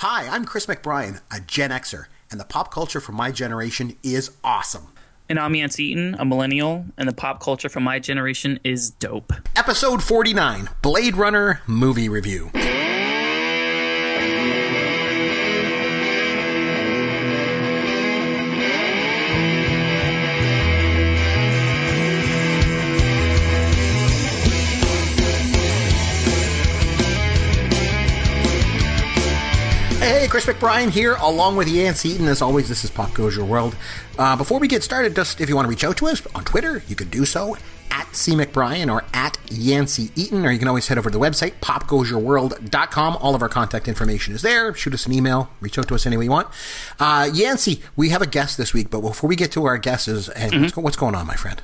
Hi, I'm Chris McBrien, a Gen Xer, and the pop culture from my generation is awesome. And I'm Yancey Eaton, a millennial, and the pop culture from my generation is dope. Episode 49 Blade Runner Movie Review. Hey, Chris McBrien here, along with Yancey Eaton. As always, this is Pop Goes Your World. Uh, before we get started, just if you want to reach out to us on Twitter, you can do so at C McBrien or at Yancey Eaton, or you can always head over to the website, popgoesyourworld.com. All of our contact information is there. Shoot us an email, reach out to us any way you want. Uh, Yancey, we have a guest this week, but before we get to our guesses, and mm-hmm. what's, what's going on, my friend?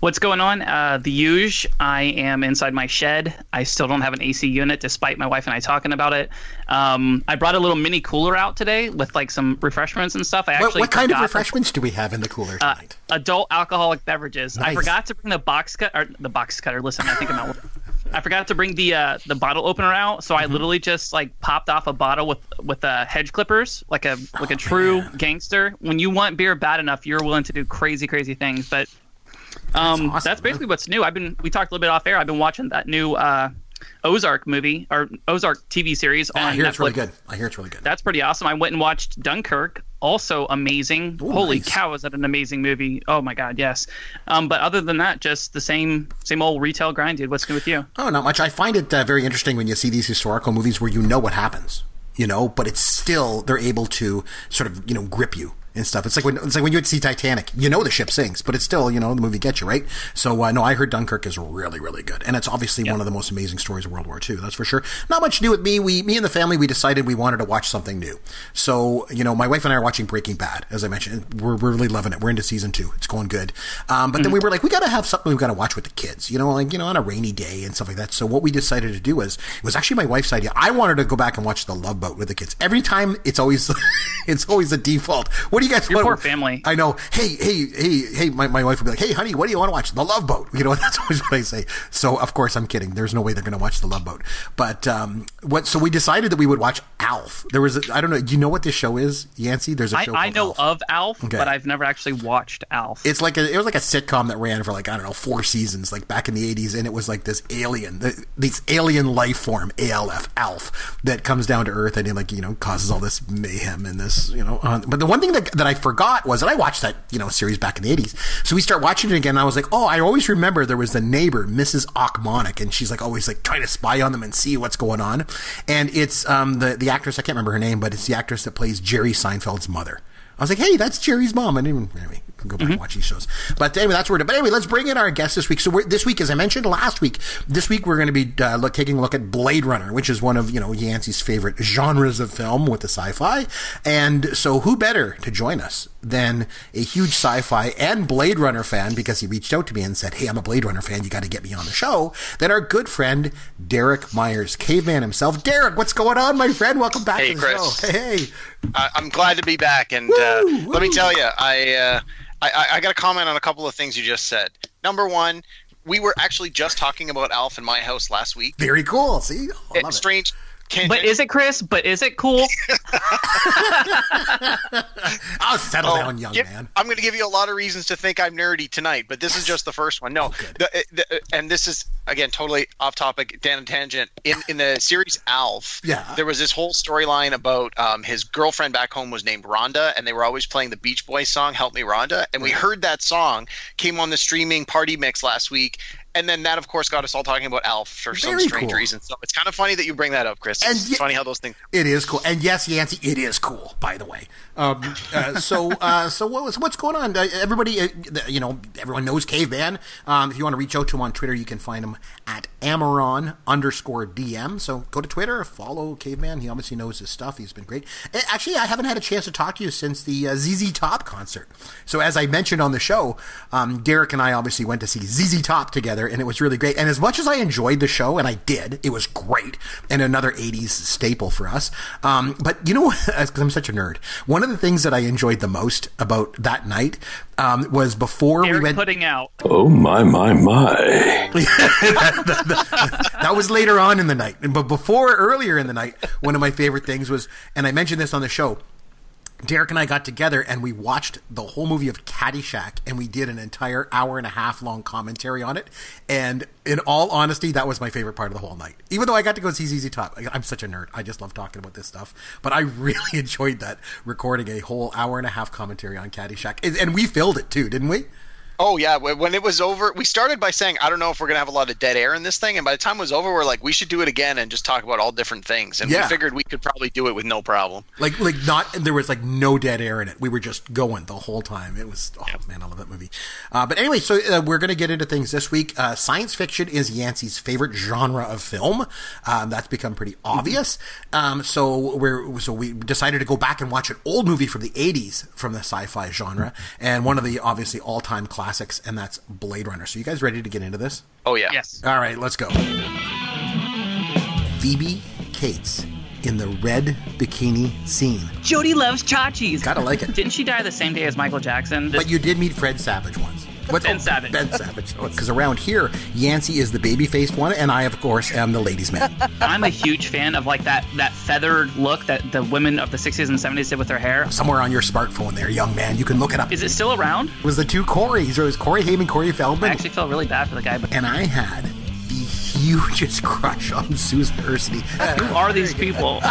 What's going on? Uh, the huge. I am inside my shed. I still don't have an AC unit, despite my wife and I talking about it. Um, I brought a little mini cooler out today with like some refreshments and stuff. I actually what, what kind of refreshments do we have in the cooler uh, tonight? Uh, adult alcoholic beverages. Nice. I forgot to bring the box cut or the box cutter. Listen, I think I'm out. I forgot to bring the uh, the bottle opener out, so I mm-hmm. literally just like popped off a bottle with with uh, hedge clippers, like a like a oh, true man. gangster. When you want beer bad enough, you're willing to do crazy crazy things. But um, that's, awesome, that's basically what's new. I've been we talked a little bit off air. I've been watching that new uh, Ozark movie or Ozark TV series on I hear Netflix. it's really good. I hear it's really good. That's pretty awesome. I went and watched Dunkirk. Also amazing. Ooh, Holy nice. cow, is that an amazing movie? Oh my god, yes. Um, but other than that, just the same same old retail grind, dude. What's good with you? Oh, not much. I find it uh, very interesting when you see these historical movies where you know what happens, you know, but it's still they're able to sort of you know grip you and stuff. It's like when it's like when you would see Titanic, you know the ship sinks, but it's still you know the movie gets you right. So uh, no, I heard Dunkirk is really really good, and it's obviously one of the most amazing stories of World War II. That's for sure. Not much to do with me. We me and the family we decided we wanted to watch something new. So you know my wife and I are watching Breaking Bad, as I mentioned. We're, we're really loving it. We're into season two. It's going good. Um, but mm-hmm. then we were like, we got to have something we've got to watch with the kids. You know, like you know on a rainy day and stuff like that. So what we decided to do was it was actually my wife's idea. I wanted to go back and watch The Love Boat with the kids. Every time it's always it's always a default. What do you guys? Your what, poor family. I know. Hey, hey, hey, hey. My, my wife would be like, "Hey, honey, what do you want to watch? The Love Boat." You know, that's always what I say. So of course I'm kidding. There's no way they're going to watch The Love Boat. But um, what? So we decided that we would watch Alf. There was I don't know. Do you know what this show is, Yancey? There's a show. I, I know Alf. of Alf, okay. but I've never actually watched Alf. It's like a, it was like a sitcom that ran for like I don't know four seasons, like back in the '80s, and it was like this alien, the, this alien life form, ALF, Alf, that comes down to Earth and it like you know causes all this mayhem and this you know. Uh, but the one thing that that I forgot was that I watched that you know series back in the 80s. So we start watching it again. And I was like, oh, I always remember there was the neighbor, Mrs. Ochmonek, and she's like always like trying to spy on them and see what's going on. And it's um, the the actress I can't remember her name, but it's the actress that plays Jerry Seinfeld's mother. I was like, hey, that's Jerry's mom. I didn't even, anyway, go back mm-hmm. and watch these shows. But anyway, that's where it. But anyway, let's bring in our guest this week. So this week, as I mentioned last week, this week we're going to be uh, look, taking a look at Blade Runner, which is one of you know Yancey's favorite genres of film with the sci-fi. And so, who better to join us than a huge sci-fi and Blade Runner fan because he reached out to me and said, "Hey, I'm a Blade Runner fan. You got to get me on the show." Than our good friend Derek Myers, caveman himself. Derek, what's going on, my friend? Welcome back hey, to the Chris. show. Hey, hey. I'm glad to be back, and uh, woo, woo. let me tell you, I. I, I got to comment on a couple of things you just said. Number one, we were actually just talking about Alf in my house last week. Very cool. See, oh, it, strange. Can, but is it Chris? But is it cool? I'll settle oh, down, young give, man. I'm going to give you a lot of reasons to think I'm nerdy tonight, but this is just the first one. No, oh, the, the, and this is again totally off topic, Dan tangent. In in the series Alf, yeah. there was this whole storyline about um, his girlfriend back home was named Rhonda, and they were always playing the Beach Boys song "Help Me, Rhonda," and we heard that song came on the streaming party mix last week, and then that, of course, got us all talking about Alf for Very some strange cool. reason. So it's kind of funny that you bring that up, Chris. And it's y- funny how those things. It is cool, and yes, Yancey, it is cool. By the way, um, uh, so uh, so what's what's going on? Uh, everybody, uh, you know, everyone knows Caveman. Um, if you want to reach out to him on Twitter, you can find him at Amaron underscore DM. So go to Twitter, follow Caveman. He obviously knows his stuff. He's been great. Actually, I haven't had a chance to talk to you since the uh, ZZ Top concert. So as I mentioned on the show, um, Derek and I obviously went to see ZZ Top together together, and it was really great. And as much as I enjoyed the show, and I did, it was great, and another '80s staple for us. Um, but you know, because I'm such a nerd, one of the things that I enjoyed the most about that night um, was before Eric we went. putting out. Oh my my my. that was later on in the night. But before, earlier in the night, one of my favorite things was, and I mentioned this on the show. Derek and I got together and we watched the whole movie of Caddyshack and we did an entire hour and a half long commentary on it. And in all honesty, that was my favorite part of the whole night. Even though I got to go see ZZ Top, I'm such a nerd. I just love talking about this stuff. But I really enjoyed that recording a whole hour and a half commentary on Caddyshack. And we filled it too, didn't we? Oh yeah, when it was over, we started by saying, "I don't know if we're gonna have a lot of dead air in this thing," and by the time it was over, we're like, "We should do it again and just talk about all different things." And Yeah. we figured we could probably do it with no problem. Like, like not there was like no dead air in it. We were just going the whole time. It was oh man, I love that movie. Uh, but anyway, so uh, we're gonna get into things this week. Uh, science fiction is Yancey's favorite genre of film. Um, that's become pretty obvious. Um, so we're so we decided to go back and watch an old movie from the '80s from the sci-fi genre, and one of the obviously all-time classics, and that's Blade Runner. So you guys ready to get into this? Oh yeah. Yes. All right, let's go. Phoebe Cates in the red bikini scene. Jody loves chachis. Gotta like it. Didn't she die the same day as Michael Jackson? This- But you did meet Fred Savage once. What's Ben Savage. Ben Savage. Oh, because around here, Yancey is the baby-faced one, and I, of course, am the ladies' man. I'm a huge fan of like that that feathered look that the women of the 60s and 70s did with their hair. Somewhere on your smartphone there, young man. You can look it up. Is it still around? It was the two Corys. It was Corey Haim, Corey Feldman. I actually felt really bad for the guy, but and I had the hugest crush on Susan Ursitti. who are these people?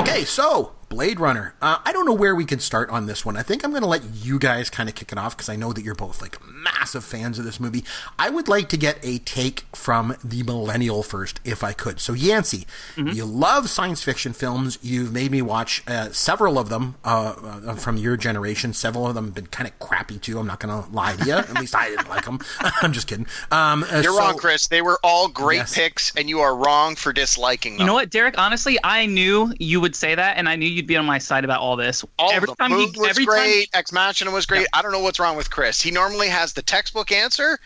Okay, so Blade Runner. Uh, I don't know where we can start on this one. I think I'm going to let you guys kind of kick it off because I know that you're both like massive fans of this movie. I would like to get a take from the millennial first, if I could. So Yancey, you love science fiction films. You've made me watch uh, several of them uh, uh, from your generation. Several of them have been kind of crappy too. I'm not going to lie to you. At least I didn't like them. I'm just kidding. Um, uh, You're so- wrong, Chris. They were all great Yes. picks, and you are wrong for disliking them. You know what, Derek? Honestly, I knew you would say that, and I knew you'd be on my side about all this. All every of time Mood he, was every great. Ex Machina was great. I don't know what's wrong with Chris. He normally has the textbook answer,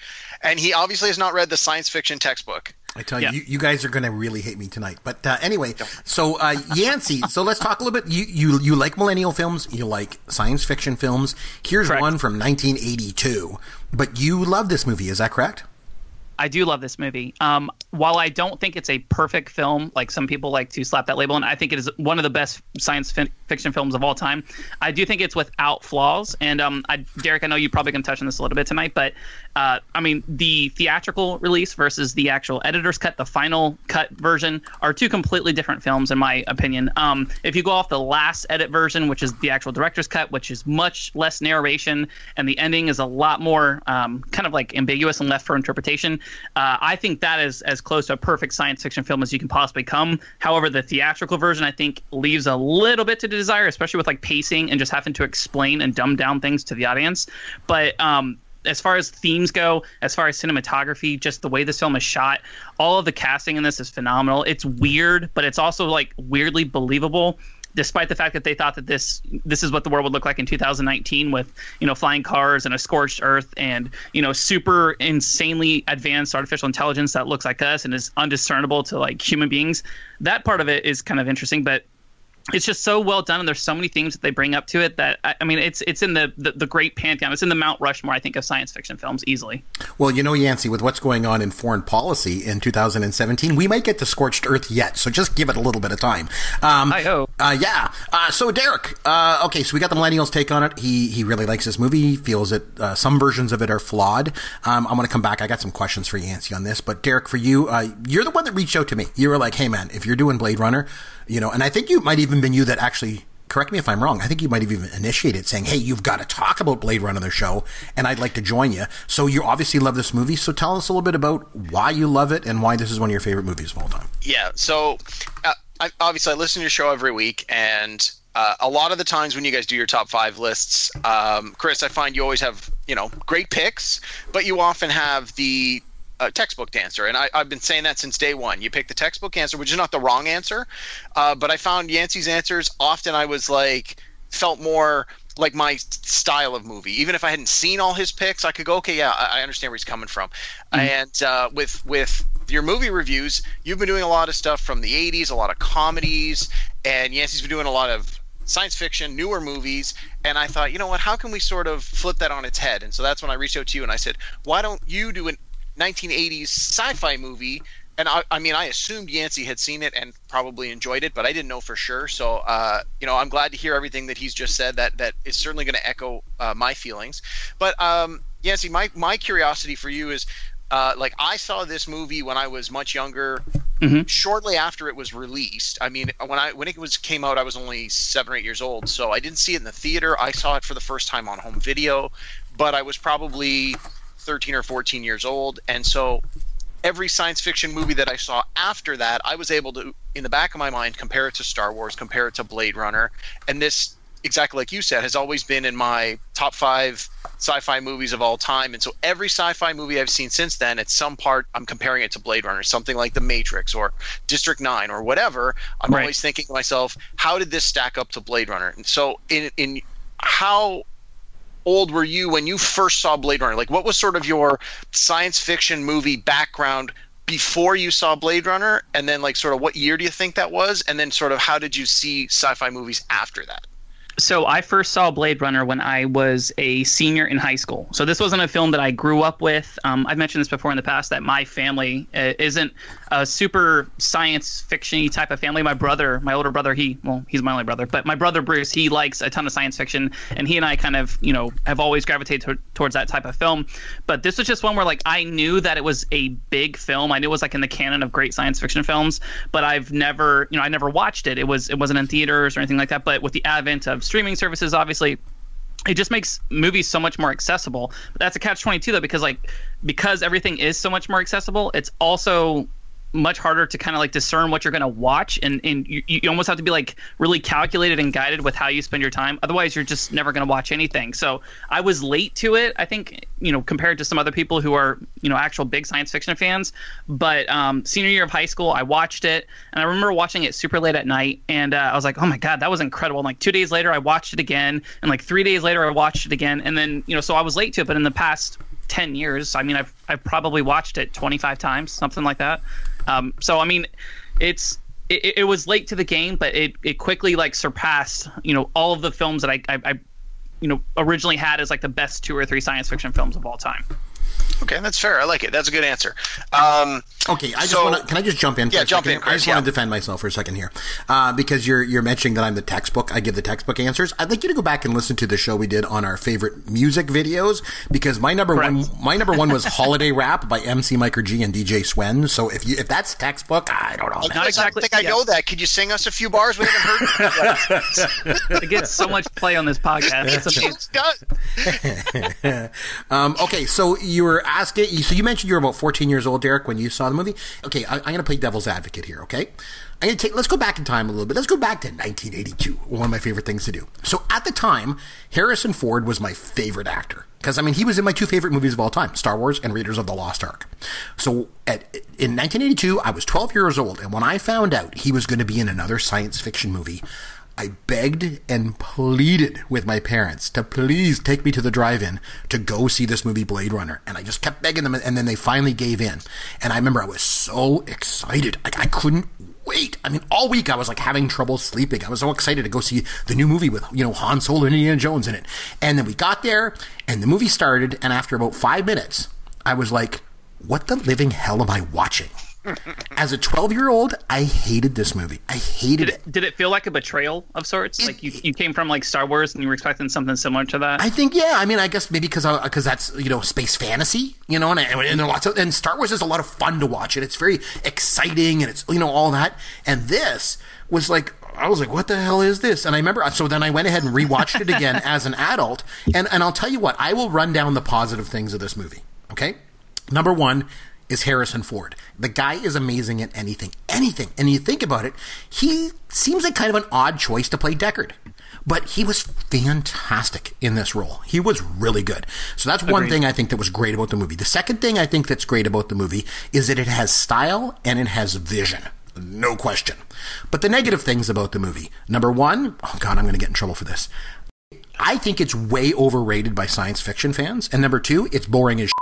and he obviously has not read the science fiction textbook. I tell Yeah. you, you, you guys are going to really hate me tonight. But uh, anyway, so uh, Yancey, so let's talk a little bit. You, you you like millennial films, you like science fiction films. Here's Correct. one from 1982. But you love this movie, is that correct? I do love this movie. Um, while I don't think it's a perfect film, like some people like to slap that label, and I think it is one of the best science fi- fiction films of all time. I do think it's without flaws. And um, I, Derek, I know you probably can touch on this a little bit tonight, but uh, I mean, the theatrical release versus the actual editor's cut, the final cut version, are two completely different films, in my opinion. Um, if you go off the last edit version, which is the actual director's cut, which is much less narration, and the ending is a lot more um, kind of like ambiguous and left for interpretation. Uh, I think that is as close to a perfect science fiction film as you can possibly come. However, the theatrical version I think leaves a little bit to desire, especially with like pacing and just having to explain and dumb down things to the audience. But um, as far as themes go, as far as cinematography, just the way this film is shot, all of the casting in this is phenomenal. It's weird, but it's also like weirdly believable despite the fact that they thought that this this is what the world would look like in 2019 with you know flying cars and a scorched earth and you know super insanely advanced artificial intelligence that looks like us and is undiscernible to like human beings that part of it is kind of interesting but it's just so well done and there's so many themes that they bring up to it that i, I mean it's it's in the, the the great pantheon it's in the mount rushmore i think of science fiction films easily Well, you know, Yancey, with what's going on in foreign policy in 2017, we might get to scorched earth yet. So just give it a little bit of time. Um, I hope. Uh, yeah. Uh, so Derek, uh, okay, so we got the millennials take on it. He he really likes this movie. Feels that uh, some versions of it are flawed. Um, I'm going to come back. I got some questions for Yancey on this, but Derek, for you, uh, you're the one that reached out to me. You were like, "Hey, man, if you're doing Blade Runner, you know," and I think you might even been you that actually. Correct me if I'm wrong. I think you might have even initiated saying, "Hey, you've got to talk about Blade Runner on the show, and I'd like to join you." So you obviously love this movie. So tell us a little bit about why you love it and why this is one of your favorite movies of all time. Yeah. So, uh, I, obviously, I listen to your show every week, and uh, a lot of the times when you guys do your top five lists, um, Chris, I find you always have you know great picks, but you often have the uh, textbook answer, and I, I've been saying that since day one. You pick the textbook answer, which is not the wrong answer, uh, but I found Yancey's answers often. I was like felt more like my style of movie. Even if I hadn't seen all his picks, I could go, okay, yeah, I, I understand where he's coming from. Mm-hmm. And uh, with with your movie reviews, you've been doing a lot of stuff from the '80s, a lot of comedies, and Yancey's been doing a lot of science fiction, newer movies, and I thought, you know what, how can we sort of flip that on its head? And so that's when I reached out to you and I said, why don't you do a 1980s sci-fi movie and I, I, mean, I assumed Yancey had seen it and probably enjoyed it, but I didn't know for sure. So, uh, you know, I'm glad to hear everything that he's just said. That that is certainly going to echo uh, my feelings. But um, Yancey, my my curiosity for you is, uh, like, I saw this movie when I was much younger. Mm-hmm. Shortly after it was released, I mean, when I when it was came out, I was only seven or eight years old, so I didn't see it in the theater. I saw it for the first time on home video, but I was probably 13 or 14 years old, and so every science fiction movie that I saw after that, I was able to, in the back of my mind, compare it to Star Wars, compare it to Blade Runner, and this, exactly like you said, has always been in my top five sci-fi movies of all time. And so every sci-fi movie I've seen since then, at some part, I'm comparing it to Blade Runner, something like The Matrix or District Nine or whatever. I'm right. always thinking to myself, how did this stack up to Blade Runner? And so in in how old were you when you first saw Blade Runner? Like, what was sort of your science fiction movie background before you saw Blade Runner? And then, like, sort of what year do you think that was? And then, sort of, how did you see sci fi movies after that? So I first saw Blade Runner when I was a senior in high school. So this wasn't a film that I grew up with. Um, I've mentioned this before in the past that my family uh, isn't a super science fictiony type of family. My brother, my older brother, he well, he's my only brother, but my brother Bruce, he likes a ton of science fiction, and he and I kind of you know have always gravitated towards that type of film. But this was just one where like I knew that it was a big film. I knew it was like in the canon of great science fiction films, but I've never you know I never watched it. It was it wasn't in theaters or anything like that. But with the advent of streaming services, obviously it just makes movies so much more accessible. But that's a catch twenty two though, because like because everything is so much more accessible, it's also much harder to kind of like discern what you're going to watch and, and you, you almost have to be like really calculated and guided with how you spend your time otherwise you're just never going to watch anything. So i was late to it i think you know compared to some other people who are you know actual big science fiction fans but um, senior year of high school i watched it and i remember watching it super late at night and uh, i was like oh my god that was incredible and like two days later i watched it again and like three days later i watched it again and then you know so i was late to it but in the past 10 years i mean i've, I've probably watched it 25 times something like that um, so I mean, it's it, it, was late to the game, but it, it quickly like surpassed you know all of the films that I, I, I you know originally had as like the best two or three science fiction films of all time. Okay, that's fair. I like it. That's a good answer. Um, okay, I just so, want to. Can I just jump in? yeah, jump in. Chris, I just yeah. want to defend myself for a second here, uh, because you're you're mentioning that I'm the textbook. I give the textbook answers. I'd like you to go back and listen to the show we did on our favorite music videos, because my number Correct. one my number one was "Holiday Rap" by MC Miker G and DJ Sven. So if you if that's textbook, I don't know. Not exactly. I think I yeah. know that. Could you sing us a few bars we haven't heard? it gets so much play on this podcast. It's amazing. um, okay, so you were asking. So you mentioned you were about 14 years old, Derek, when you saw the movie. Okay, I, am going to play devil's advocate here. Okay, I'm going to take. Let's go back in time a little bit. Let's go back to 1982. One of my favorite things to do. So at the time, Harrison Ford was my favorite actor because I mean he was in my two favorite movies of all time, Star Wars and Raiders of the Lost Ark. So at, in 1982, I was 12 years old, and when I found out he was going to be in another science fiction movie, I begged and pleaded with my parents to please take me to the drive-in to go see this movie Blade Runner. And I just kept begging them and then they finally gave in. And I remember I was so excited. Like I couldn't wait. I mean, all week I was like having trouble sleeping. I was so excited to go see the new movie with, you know, Han Solo and Indiana Jones in it. And then we got there and the movie started. And after about five minutes, I was like, what the living hell am I watching? As a 12 year old, I hated this movie. I hated did it, it. Did it feel like a betrayal of sorts? It, like you, you came from like Star Wars and you were expecting something similar to that? I think, yeah. I mean, I guess maybe because because uh, that's, you know, space fantasy, you know, and, and, and, lots of, and Star Wars is a lot of fun to watch and it's very exciting and it's, you know, all that. And this was like, I was like, what the hell is this? And I remember, so then I went ahead and rewatched it again as an adult. And, and I'll tell you what, I will run down the positive things of this movie. Okay. Number one, is Harrison Ford. The guy is amazing at anything, anything. And you think about it, he seems like kind of an odd choice to play Deckard. But he was fantastic in this role. He was really good. So that's one thing I think that was great about the movie. The second thing I think that's great about the movie is that it has style and it has vision. No question. But the negative things about the movie. Number one, oh God, I'm going to get in trouble for this. I think it's way overrated by science fiction fans, and number two, it's boring as.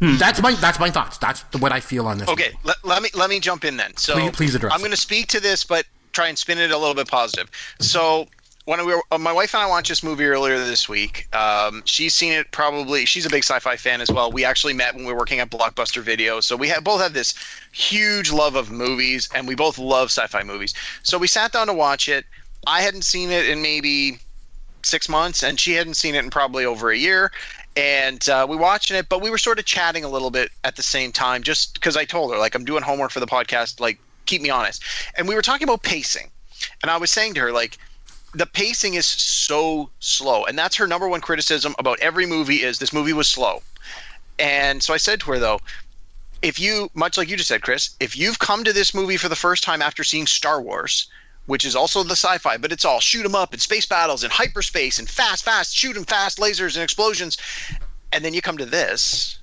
That's my that's my thoughts. That's what I feel on this. Okay, let, let me let me jump in then. So Please- please address I'm going to speak to this, but try and spin it a little bit positive. So when we were, uh, my wife and I watched this movie earlier this week. Um, she's seen it probably. She's a big sci-fi fan as well. We actually met when we were working at Blockbuster Video, so we have both have this huge love of movies, and we both love sci-fi movies. So we sat down to watch it. I hadn't seen it in maybe six months, and she hadn't seen it in probably over a year. And uh, we watching it, but we were sort of chatting a little bit at the same time, just because I told her like I'm doing homework for the podcast, like keep me honest. And we were talking about pacing, and I was saying to her like the pacing is so slow, and that's her number one criticism about every movie is this movie was slow. And so I said to her though, if you much like you just said, Chris, if you've come to this movie for the first time after seeing Star Wars, which is also the sci-fi, but it's all shoot 'em up and space battles and hyperspace and fast, fast, shoot 'em fast, lasers and explosions, and then you come to this,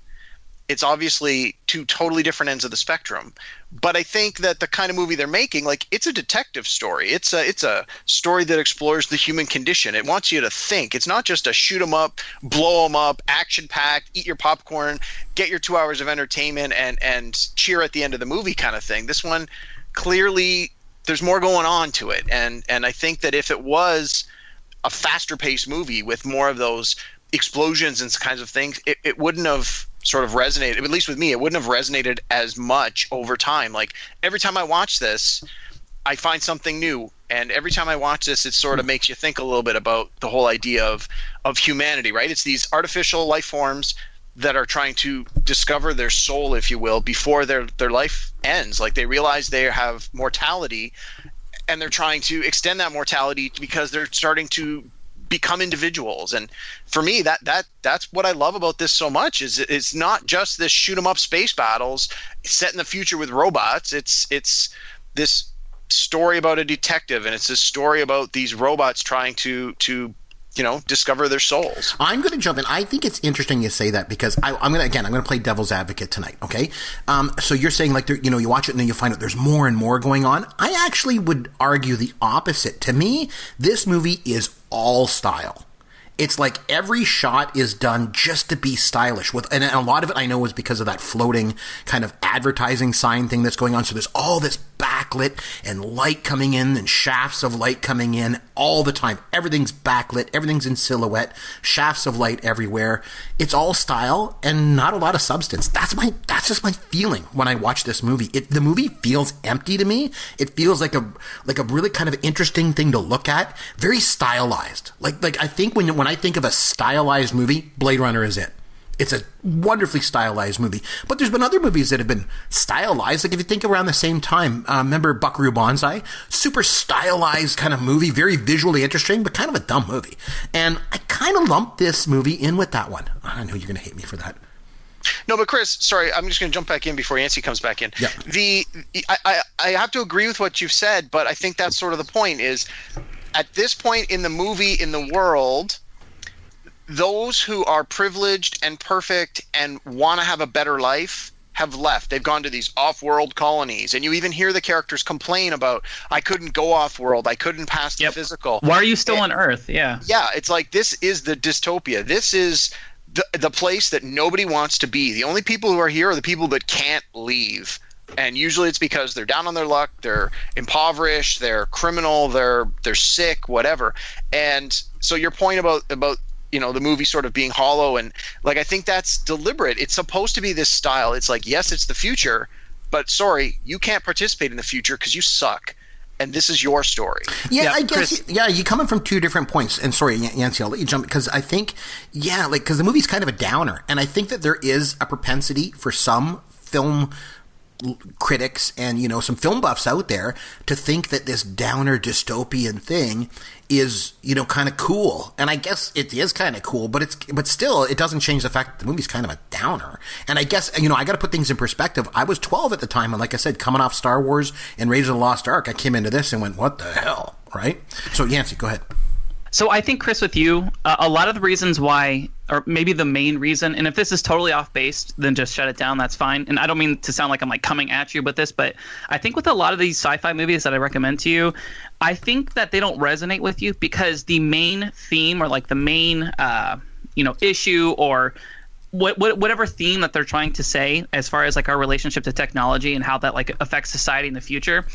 it's obviously two totally different ends of the spectrum. But I think that the kind of movie they're making, like it's a detective story. It's a it's a story that explores the human condition. It wants you to think. It's not just a shoot 'em up, blow 'em up, action packed, eat your popcorn, get your two hours of entertainment, and and cheer at the end of the movie kind of thing. This one clearly there's more going on to it, and and I think that if it was a faster paced movie with more of those explosions and kinds of things, it, it wouldn't have sort of resonated, at least with me, it wouldn't have resonated as much over time. Like every time I watch this, I find something new. And every time I watch this, it sort of hmm. makes you think a little bit about the whole idea of, of humanity, right? It's these artificial life forms that are trying to discover their soul, if you will, before their, their life ends. Like they realize they have mortality and they're trying to extend that mortality because they're starting to become individuals and for me that that that's what i love about this so much is it- it's not just this shoot 'em up space battles set in the future with robots it's it's this story about a detective and it's this story about these robots trying to to you know discover their souls I'm going to jump in. I think it's interesting you say that because I, I'm going to again. I'm going to play devil's advocate tonight. Okay, um, so you're saying like you know you watch it and then you find out there's more and more going on. I actually would argue the opposite. To me, this movie is all style. It's like every shot is done just to be stylish. With and a lot of it I know is because of that floating kind of advertising sign thing that's going on. So there's all this backlit and light coming in and shafts of light coming in all the time. Everything's backlit, everything's in silhouette, shafts of light everywhere. It's all style and not a lot of substance. That's my that's just my feeling when I watch this movie. It the movie feels empty to me. It feels like a like a really kind of interesting thing to look at, very stylized. Like like I think when when I think of a stylized movie, Blade Runner is it. It's a wonderfully stylized movie. But there's been other movies that have been stylized. Like if you think around the same time, uh, remember Buckaroo Banzai? Super stylized kind of movie, very visually interesting, but kind of a dumb movie. And I kind of lumped this movie in with that one. I know you're going to hate me for that. No, but Chris, sorry, I'm just going to jump back in before Yancey comes back in. Yeah. The I, I I have to agree with what you've said, but I think that's sort of the point. Is at this point in the movie in the world, those who are privileged and perfect and want to have a better life have left. They've gone to these off-world colonies, and you even hear the characters complain about, "I couldn't go off-world. I couldn't pass the Yep. physical." Why are you still on Earth? Yeah. yeah, it's like this is the dystopia. This is the the place that nobody wants to be. The only people who are here are the people that can't leave. And usually it's because they're down on their luck, they're impoverished, they're criminal, they're they're sick, whatever. And so your point about about you know the movie sort of being hollow and like I think that's deliberate. It's supposed to be this style. It's like yes, it's the future, but sorry, you can't participate in the future because you suck. And this is your story. Yeah, Yeah, I guess. Chris- yeah, you coming from two different points. And sorry, Yancey, I'll let you jump because I think, yeah, like because the movie's kind of a downer, and I think that there is a propensity for some film l- critics and you know some film buffs out there to think that this downer dystopian thing is you know kind of cool. And i guess it is kind of cool but it's but still it doesn't change the fact that the movie's kind of a downer. And i guess you know i got to put things in perspective. I was 12 at the time and like i said coming off star wars and raiders of the lost ark i came into this and went what the hell? Right? So yancey go ahead So I think Chris, with you, uh, a lot of the reasons why, or maybe the main reason, and if this is totally off base, then just shut it down. That's fine. And I don't mean to sound like I'm like coming at you with this, but I think with a lot of these sci-fi movies that I recommend to you, I think that they don't resonate with you because the main theme or like the main, uh, you know, issue or what, what, whatever theme that they're trying to say as far as like our relationship to technology and how that like affects society in the future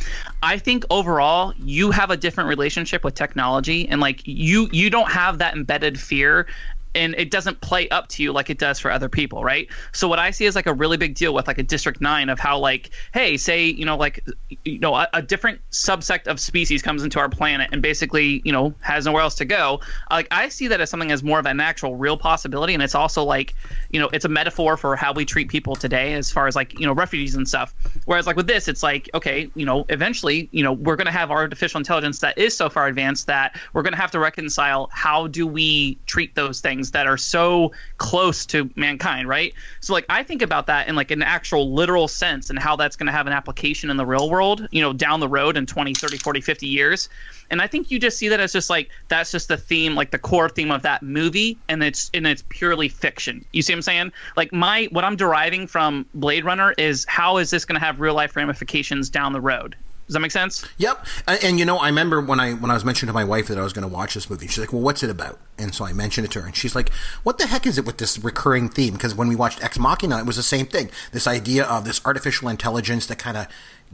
i think overall you have a different relationship with technology and like you you don't have that embedded fear and it doesn't play up to you like it does for other people, right? So what I see is like a really big deal with like a District Nine of how like, hey, say you know like you know a, a different subsect of species comes into our planet and basically you know has nowhere else to go. Like I see that as something as more of an actual real possibility, and it's also like you know it's a metaphor for how we treat people today as far as like you know refugees and stuff. Whereas like with this, it's like okay, you know eventually you know we're gonna have artificial intelligence that is so far advanced that we're gonna have to reconcile how do we treat those things things that are so close to mankind, right? So like I think about that in like an actual literal sense and how that's going to have an application in the real world, you know, down the road in 20, 30, 40, 50 years. And I think you just see that as just like that's just the theme, like the core theme of that movie, and it's and it's purely fiction. You see what I'm saying? Like my what I'm deriving from Blade Runner is how is this going to have real life ramifications down the road? Does that make sense? Yep. And, and, you know, I remember when I when I was mentioning to my wife that I was going to watch this movie. She's like, "Well, what's it about?" And so I mentioned it to her, and she's like, "What the heck is it with this recurring theme?" Because when we watched Ex Machina, it was the same thing. This idea of this artificial intelligence that kind of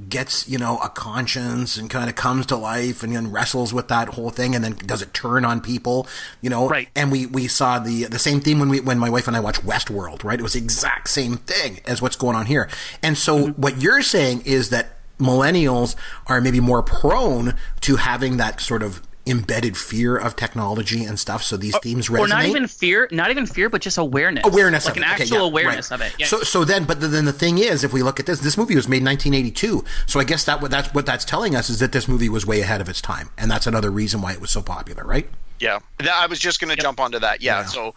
gets you know a conscience and kind of comes to life and then wrestles with that whole thing and then does it turn on people you know right and we we saw the the same theme when we when my wife and I watched Westworld right it was the exact same thing as what's going on here and so mm-hmm. what you're saying is that millennials are maybe more prone to having that sort of embedded fear of technology and stuff. So these uh, themes resonate. Or not even fear, not even fear, but just awareness. Awareness, like an it. actual okay, yeah, awareness right. of it. Yeah. So, so then, but then the thing is, if we look at this, this movie was made in 1982. So I guess that what that's what that's telling us is that this movie was way ahead of its time, and that's another reason why it was so popular, right? Yeah, I was just going to yep. jump onto that. Yeah, yeah. so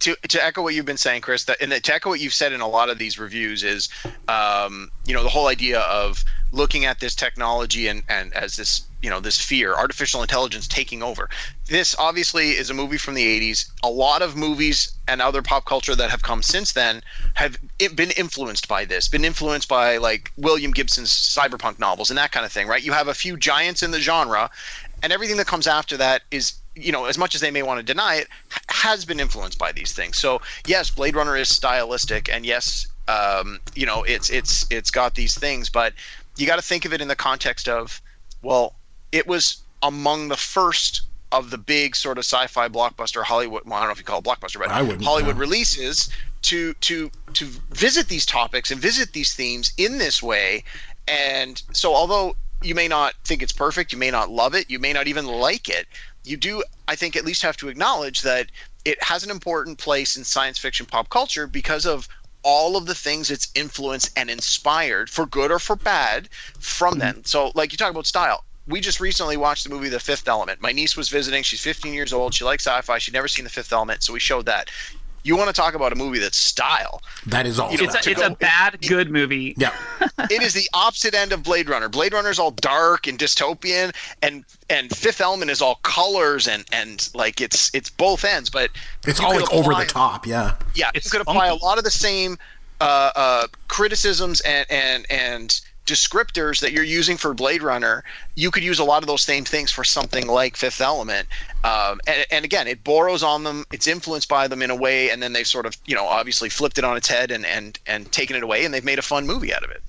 to to echo what you've been saying, Chris, that, and to echo what you've said in a lot of these reviews is, um, you know, the whole idea of looking at this technology and and as this you know this fear artificial intelligence taking over. This obviously is a movie from the 80s a lot of movies and other pop culture that have come since then have been influenced by this been influenced by like william gibson's cyberpunk novels and that kind of thing right? You have a few giants in the genre and everything that comes after that is you know as much as they may want to deny it has been influenced by these things so yes blade runner is stylistic and yes um, you know it's it's it's got these things but you got to think of it in the context of, well, it was among the first of the big sort of sci-fi blockbuster Hollywood. Well, I don't know if you call it blockbuster, but Hollywood releases to to to visit these topics and visit these themes in this way. And so, although you may not think it's perfect, you may not love it, you may not even like it, you do, I think, at least have to acknowledge that it has an important place in science fiction pop culture because of all of the things it's influenced and inspired for good or for bad from mm-hmm. then. So, like you talk about style. We just recently watched the movie The Fifth Element. My niece was visiting. She's 15 years old. She likes sci-fi. She'd never seen The Fifth Element, so we showed that you want to talk about a movie that's style. That is all. It's, a, it's go, a, bad, it, good movie. Yeah. it is the opposite end of Blade Runner. Blade Runner is all dark and dystopian, and and Fifth Element is all colors and and like it's it's both ends, but it's all like apply, over the top. Yeah. Yeah, it's you could apply funky. a lot of the same uh, uh, criticisms and and and descriptors that you're using for Blade Runner, you could use a lot of those same things for something like Fifth Element. Um, and, and, again, it borrows on them, it's influenced by them in a way, and then they've sort of, you know, obviously flipped it on its head and and and taken it away, and they've made a fun movie out of it.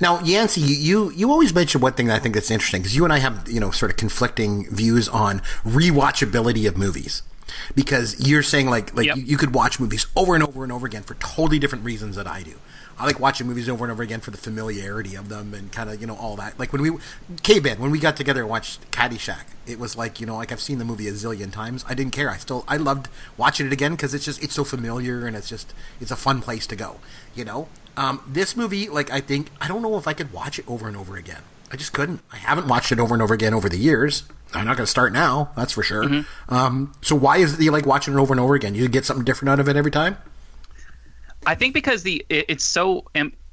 Now, Yancey, you, you always mention one thing that I think that's interesting because you and I have you know sort of conflicting views on rewatchability of movies because you're saying like like yep. you, you, could watch movies over and over and over again for totally different reasons that I do. I like watching movies over and over again for the familiarity of them and kind of you know all that. Like when we K-Ben when we got together and watched Caddyshack, it was like you know like I've seen the movie a zillion times. I didn't care. I still I loved watching it again because it's just it's so familiar and it's just it's a fun place to go. You know, um, this movie like I think I don't know if I could watch it over and over again. I just couldn't. I haven't watched it over and over again over the years. I'm not going to start now. That's for sure. Mm-hmm. Um, so why is it you like watching it over and over again? You get something different out of it every time. I think because the it, it's so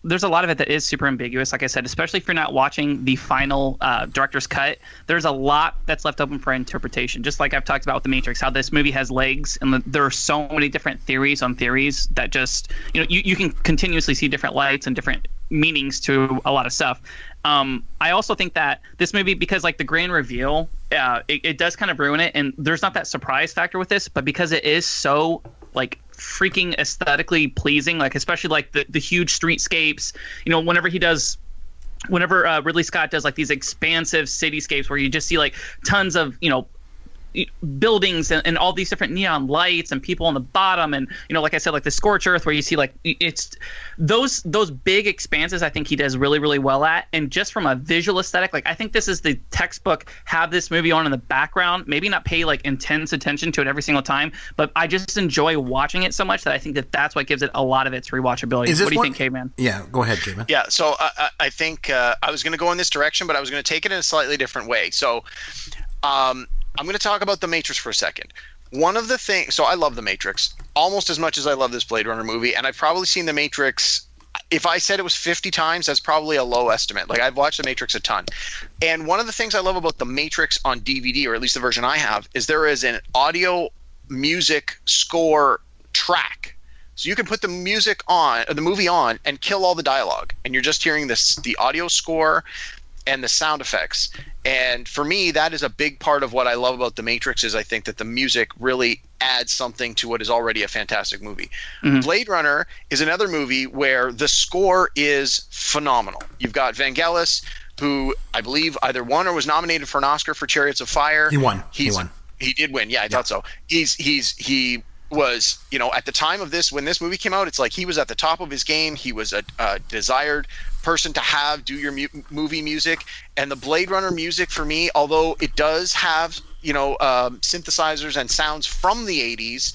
there's a lot of it that is super ambiguous. Like I said, especially if you're not watching the final uh, director's cut, there's a lot that's left open for interpretation. Just like I've talked about with the Matrix, how this movie has legs, and there are so many different theories on theories that just you know you, you can continuously see different lights and different meanings to a lot of stuff. Um, I also think that this movie, because like the grand reveal, uh, it, it does kind of ruin it, and there's not that surprise factor with this, but because it is so like freaking aesthetically pleasing, like especially like the the huge streetscapes. You know, whenever he does whenever uh, Ridley Scott does like these expansive cityscapes where you just see like tons of you know buildings and, and, all these different neon lights and people on the bottom and you know like i said like the scorch earth where you see like it's those those big expanses i think he does really really well at and just from a visual aesthetic like i think this is the textbook have this movie on in the background maybe not pay like intense attention to it every single time but i just enjoy watching it so much that i think that that's what gives it a lot of its rewatchability what do you one, think K-Man? yeah go ahead K-Man. yeah so uh, i think uh, i was going to go in this direction but i was going to take it in a slightly different way so um, I'm going to talk about the Matrix for a second. One of the things, so I love the Matrix almost as much as I love this Blade Runner movie, and I've probably seen the Matrix. If I said it was 50 times, that's probably a low estimate. Like I've watched the Matrix a ton. And one of the things I love about the Matrix on DVD, or at least the version I have, is there is an audio music score track so you can put the music on, the movie on, and kill all the dialogue, and you're just hearing this the audio score and the sound effects. And for me, that is a big part of what I love about The Matrix is I think that the music really adds something to what is already a fantastic movie. Mm-hmm. Blade Runner is another movie where the score is phenomenal. You've got Vangelis, who I believe either won or was nominated for an Oscar for Chariots of Fire. He won. He's, he won. He did win. Yeah, I yeah. thought so. He's he's he was you know at the time of this when this movie came out it's like he was at the top of his game he was a, a desired person to have do your mu- movie music and the blade runner music for me although it does have you know um, synthesizers and sounds from the 80s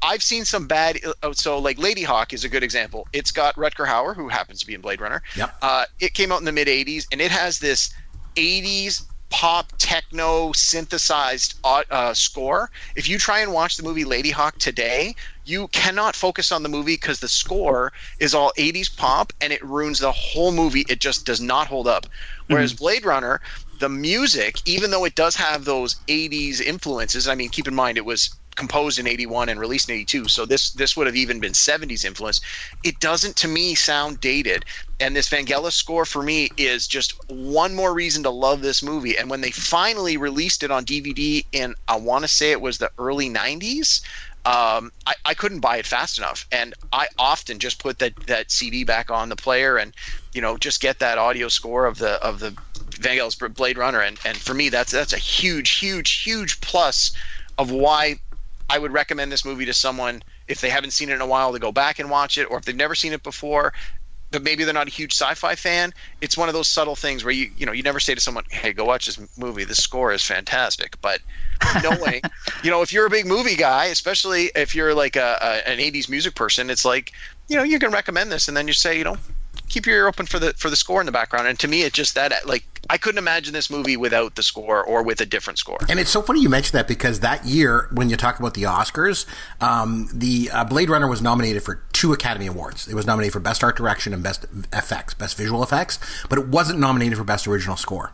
I've seen some bad. Uh, so, like Ladyhawke is a good example. It's got Rutger Hauer, who happens to be in Blade Runner. Yep. Uh, it came out in the mid '80s, and it has this '80s pop techno synthesized uh, uh, score. If you try and watch the movie Ladyhawke today, you cannot focus on the movie because the score is all 80s pop and it ruins the whole movie. It just does not hold up. Whereas mm-hmm. Blade Runner, the music, even though it does have those 80s influences, I mean, keep in mind it was composed in 81 and released in 82 so this this would have even been 70s influence it doesn't to me sound dated and this Vangelis score for me is just one more reason to love this movie and when they finally released it on DVD in I want to say it was the early 90s um, I, I couldn't buy it fast enough. And I often just put that that CD back on the player and you know just get that audio score of the of the Vangelis Blade Runner. And and for me that's that's a huge huge huge plus of why I would recommend this movie to someone if they haven't seen it in a while to go back and watch it, or if they've never seen it before, but maybe they're not a huge sci-fi fan. It's one of those subtle things where you you know you never say to someone, "Hey, go watch this movie. The score is fantastic." But knowing, you know, if you're a big movie guy, especially if you're like a, a an '80s music person, it's like you know you can recommend this, and then you say, you know, keep your ear open for the for the score in the background. And to me, it's just that like I couldn't imagine this movie without the score or with a different score. And it's so funny you mentioned that because that year, when you talk about the Oscars, um, the uh, Blade Runner was nominated for two Academy Awards. It was nominated for Best Art Direction and Best Effects, Best Visual Effects, but it wasn't nominated for Best Original Score.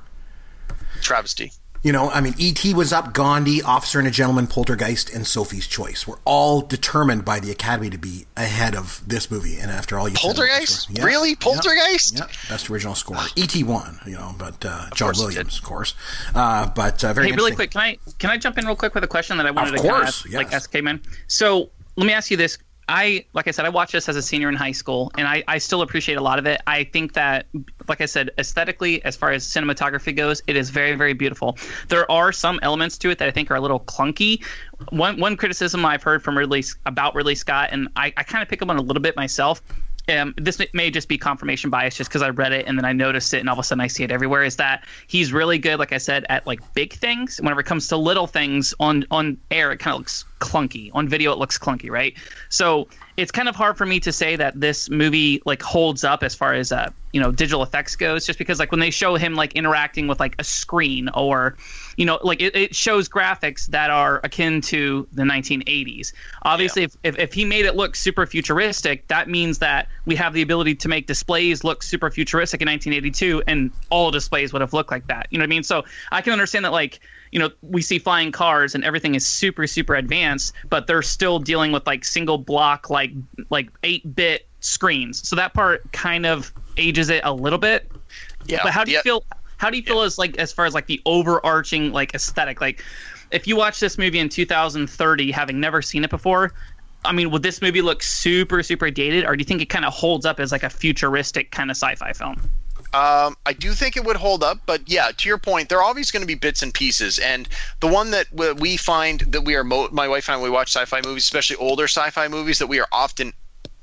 Travesty. You know, I mean, E.T. was up, Gandhi, Officer and a Gentleman, Poltergeist, and Sophie's Choice were all determined by the Academy to be ahead of this movie. And after all, you Poltergeist, yeah, really, Poltergeist, yeah, yeah, best original score. E.T. won, you know, but uh, John Williams, of course. Uh, but uh, very. Hey, really quick, can I can I jump in real quick with a question that I wanted of to course, ask, yes. like ask K-Man? So let me ask you this I like I said, I watched this as a senior in high school, and I, I still appreciate a lot of it. I think that, like I said, aesthetically, as far as cinematography goes, it is very very beautiful. There are some elements to it that I think are a little clunky. One one criticism I've heard from Ridley about Ridley Scott, and I, I kind of pick up on a little bit myself, um, this may just be confirmation bias just because I read it and then I noticed it and all of a sudden I see it everywhere is that he's really good like I said at like big things. Whenever it comes to little things on on air it kind of looks clunky. On video it looks clunky right? So it's kind of hard for me to say that this movie like holds up as far as uh you know digital effects goes just because like when they show him like interacting with like a screen or you know like it, it shows graphics that are akin to the 1980s obviously yeah. if, if, if he made it look super futuristic that means that we have the ability to make displays look super futuristic in 1982, and all displays would have looked like that. You know what I mean? So I can understand that, like, you know, we see flying cars and everything is super, super advanced, but they're still dealing with like single block, like like eight bit screens. So that part kind of ages it a little bit. Yeah. But how do you yeah. feel? How do you feel as like as far as like the overarching like aesthetic? Like, if you watch this movie in 2030, having never seen it before, I mean, would this movie look super super dated, or do you think it kind of holds up as like a futuristic kind of sci-fi film? Um, I do think it would hold up, but yeah, to your point, there are always going to be bits and pieces. And the one that we find that we are, mo- my wife and I, we watch sci-fi movies, especially older sci-fi movies, that we are often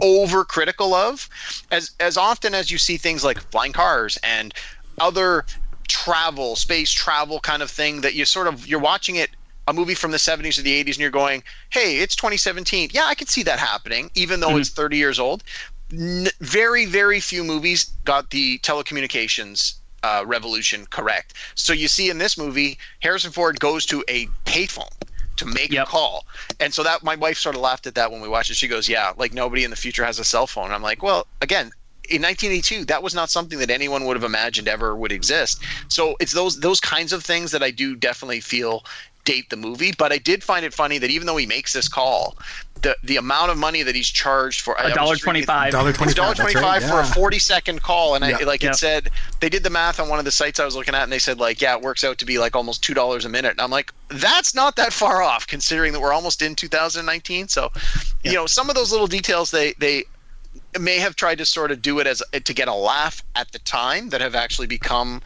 overcritical of. As as often as you see things like flying cars and other travel, space travel kind of thing, that you sort of you're watching it a movie from the 70s or the 80s and you're going, hey, it's 2017. Yeah, I can see that happening, even though it's 30 years old. N- very, very few movies got the telecommunications uh, revolution correct. So you see in this movie, Harrison Ford goes to a payphone to make Yep. a call. And so that my wife sort of laughed at that when we watched it. She goes, "Yeah, like nobody in the future has a cell phone." And I'm like, "Well, again, in 1982, that was not something that anyone would have imagined ever would exist." So it's those those kinds of things that I do definitely feel date the movie. But I did find it funny that even though he makes this call, the the amount of money that he's charged for a dollar twenty-five. Dollar it's dollar twenty-five. twenty That's right. for a forty second call, and I like Yeah. it said they did the math on one of the sites I was looking at, and they said like yeah, it works out to be like almost two dollars a minute, and I'm like that's not that far off considering that we're almost in 2019. So, you know, some of those little details they they may have tried to sort of do it as to get a laugh at the time that have actually become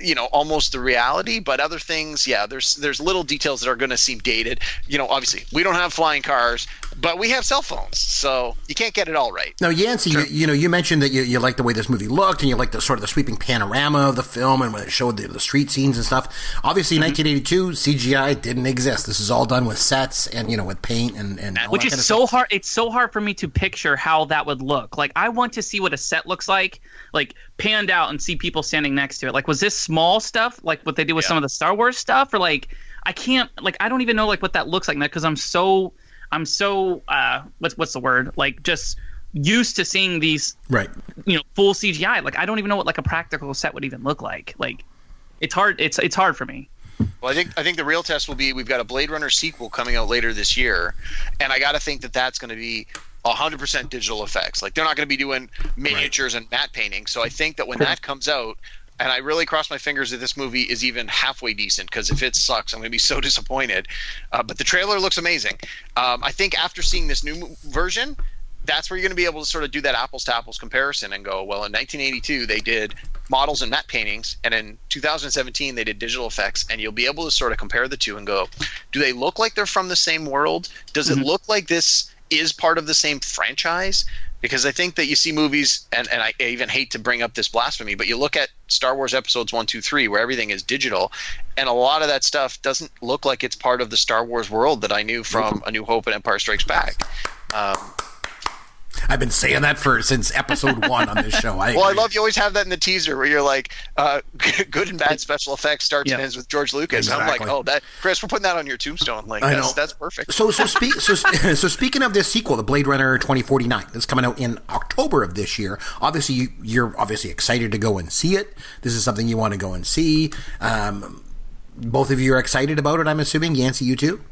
you know almost the reality but other things yeah there's there's little details that are going to seem dated you know obviously we don't have flying cars but we have cell phones so you can't get it all right Now, Yancey, you, you know, you mentioned that you, you like the way this movie looked, and you like the sort of the sweeping panorama of the film, and when it showed the, the street scenes and stuff. Obviously, in mm-hmm. 1982, CGI didn't exist. This is all done with sets and you know with paint and and which is kind of so stuff. hard it's so hard for me to picture how that would look like i want to see what a set looks like like panned out and see people standing next to it. Like was this small stuff like what they did with some of the star wars stuff? Or like i can't like i don't even know like what that looks like now because i'm so i'm so uh what's what's the word? Like just used to seeing these right. you know full cgi like i don't even know what like a practical set would even look like. Like it's hard it's it's hard for me. Well, I think I think the real test will be we've got a Blade Runner sequel coming out later this year, and I got to think that that's going to be 100% digital effects. Like they're not going to be doing miniatures and matte painting. So I think that when that comes out, and I really cross my fingers that this movie is even halfway decent because if it sucks, I'm going to be so disappointed. Uh, but the trailer looks amazing. Um, I think after seeing this new version, that's where you're going to be able to sort of do that apples to apples comparison and go, well, in 1982 they did models and matte paintings, and in 2017 they did digital effects, and you'll be able to sort of compare the two and go, do they look like they're from the same world? Does it look like this is part of the same franchise? Because I think that you see movies, and, and I even hate to bring up this blasphemy, but you look at Star Wars episodes one, two, three, where everything is digital, and a lot of that stuff doesn't look like it's part of the Star Wars world that I knew from A New Hope and Empire Strikes Back. Um, I've been saying that for since episode one on this show. I Well, I love you always have that in the teaser where you're like, uh, good and bad special effects starts and ends with George Lucas. And I'm like, oh, that Chris, we're putting that on your tombstone. Like, I that's, know. that's perfect. So so speak so so speaking of this sequel, the Blade Runner 2049, that's coming out in October of this year. Obviously, you, you're obviously excited to go and see it. This is something you want to go and see. Um, both of you are excited about it. I'm assuming Yancey, you too.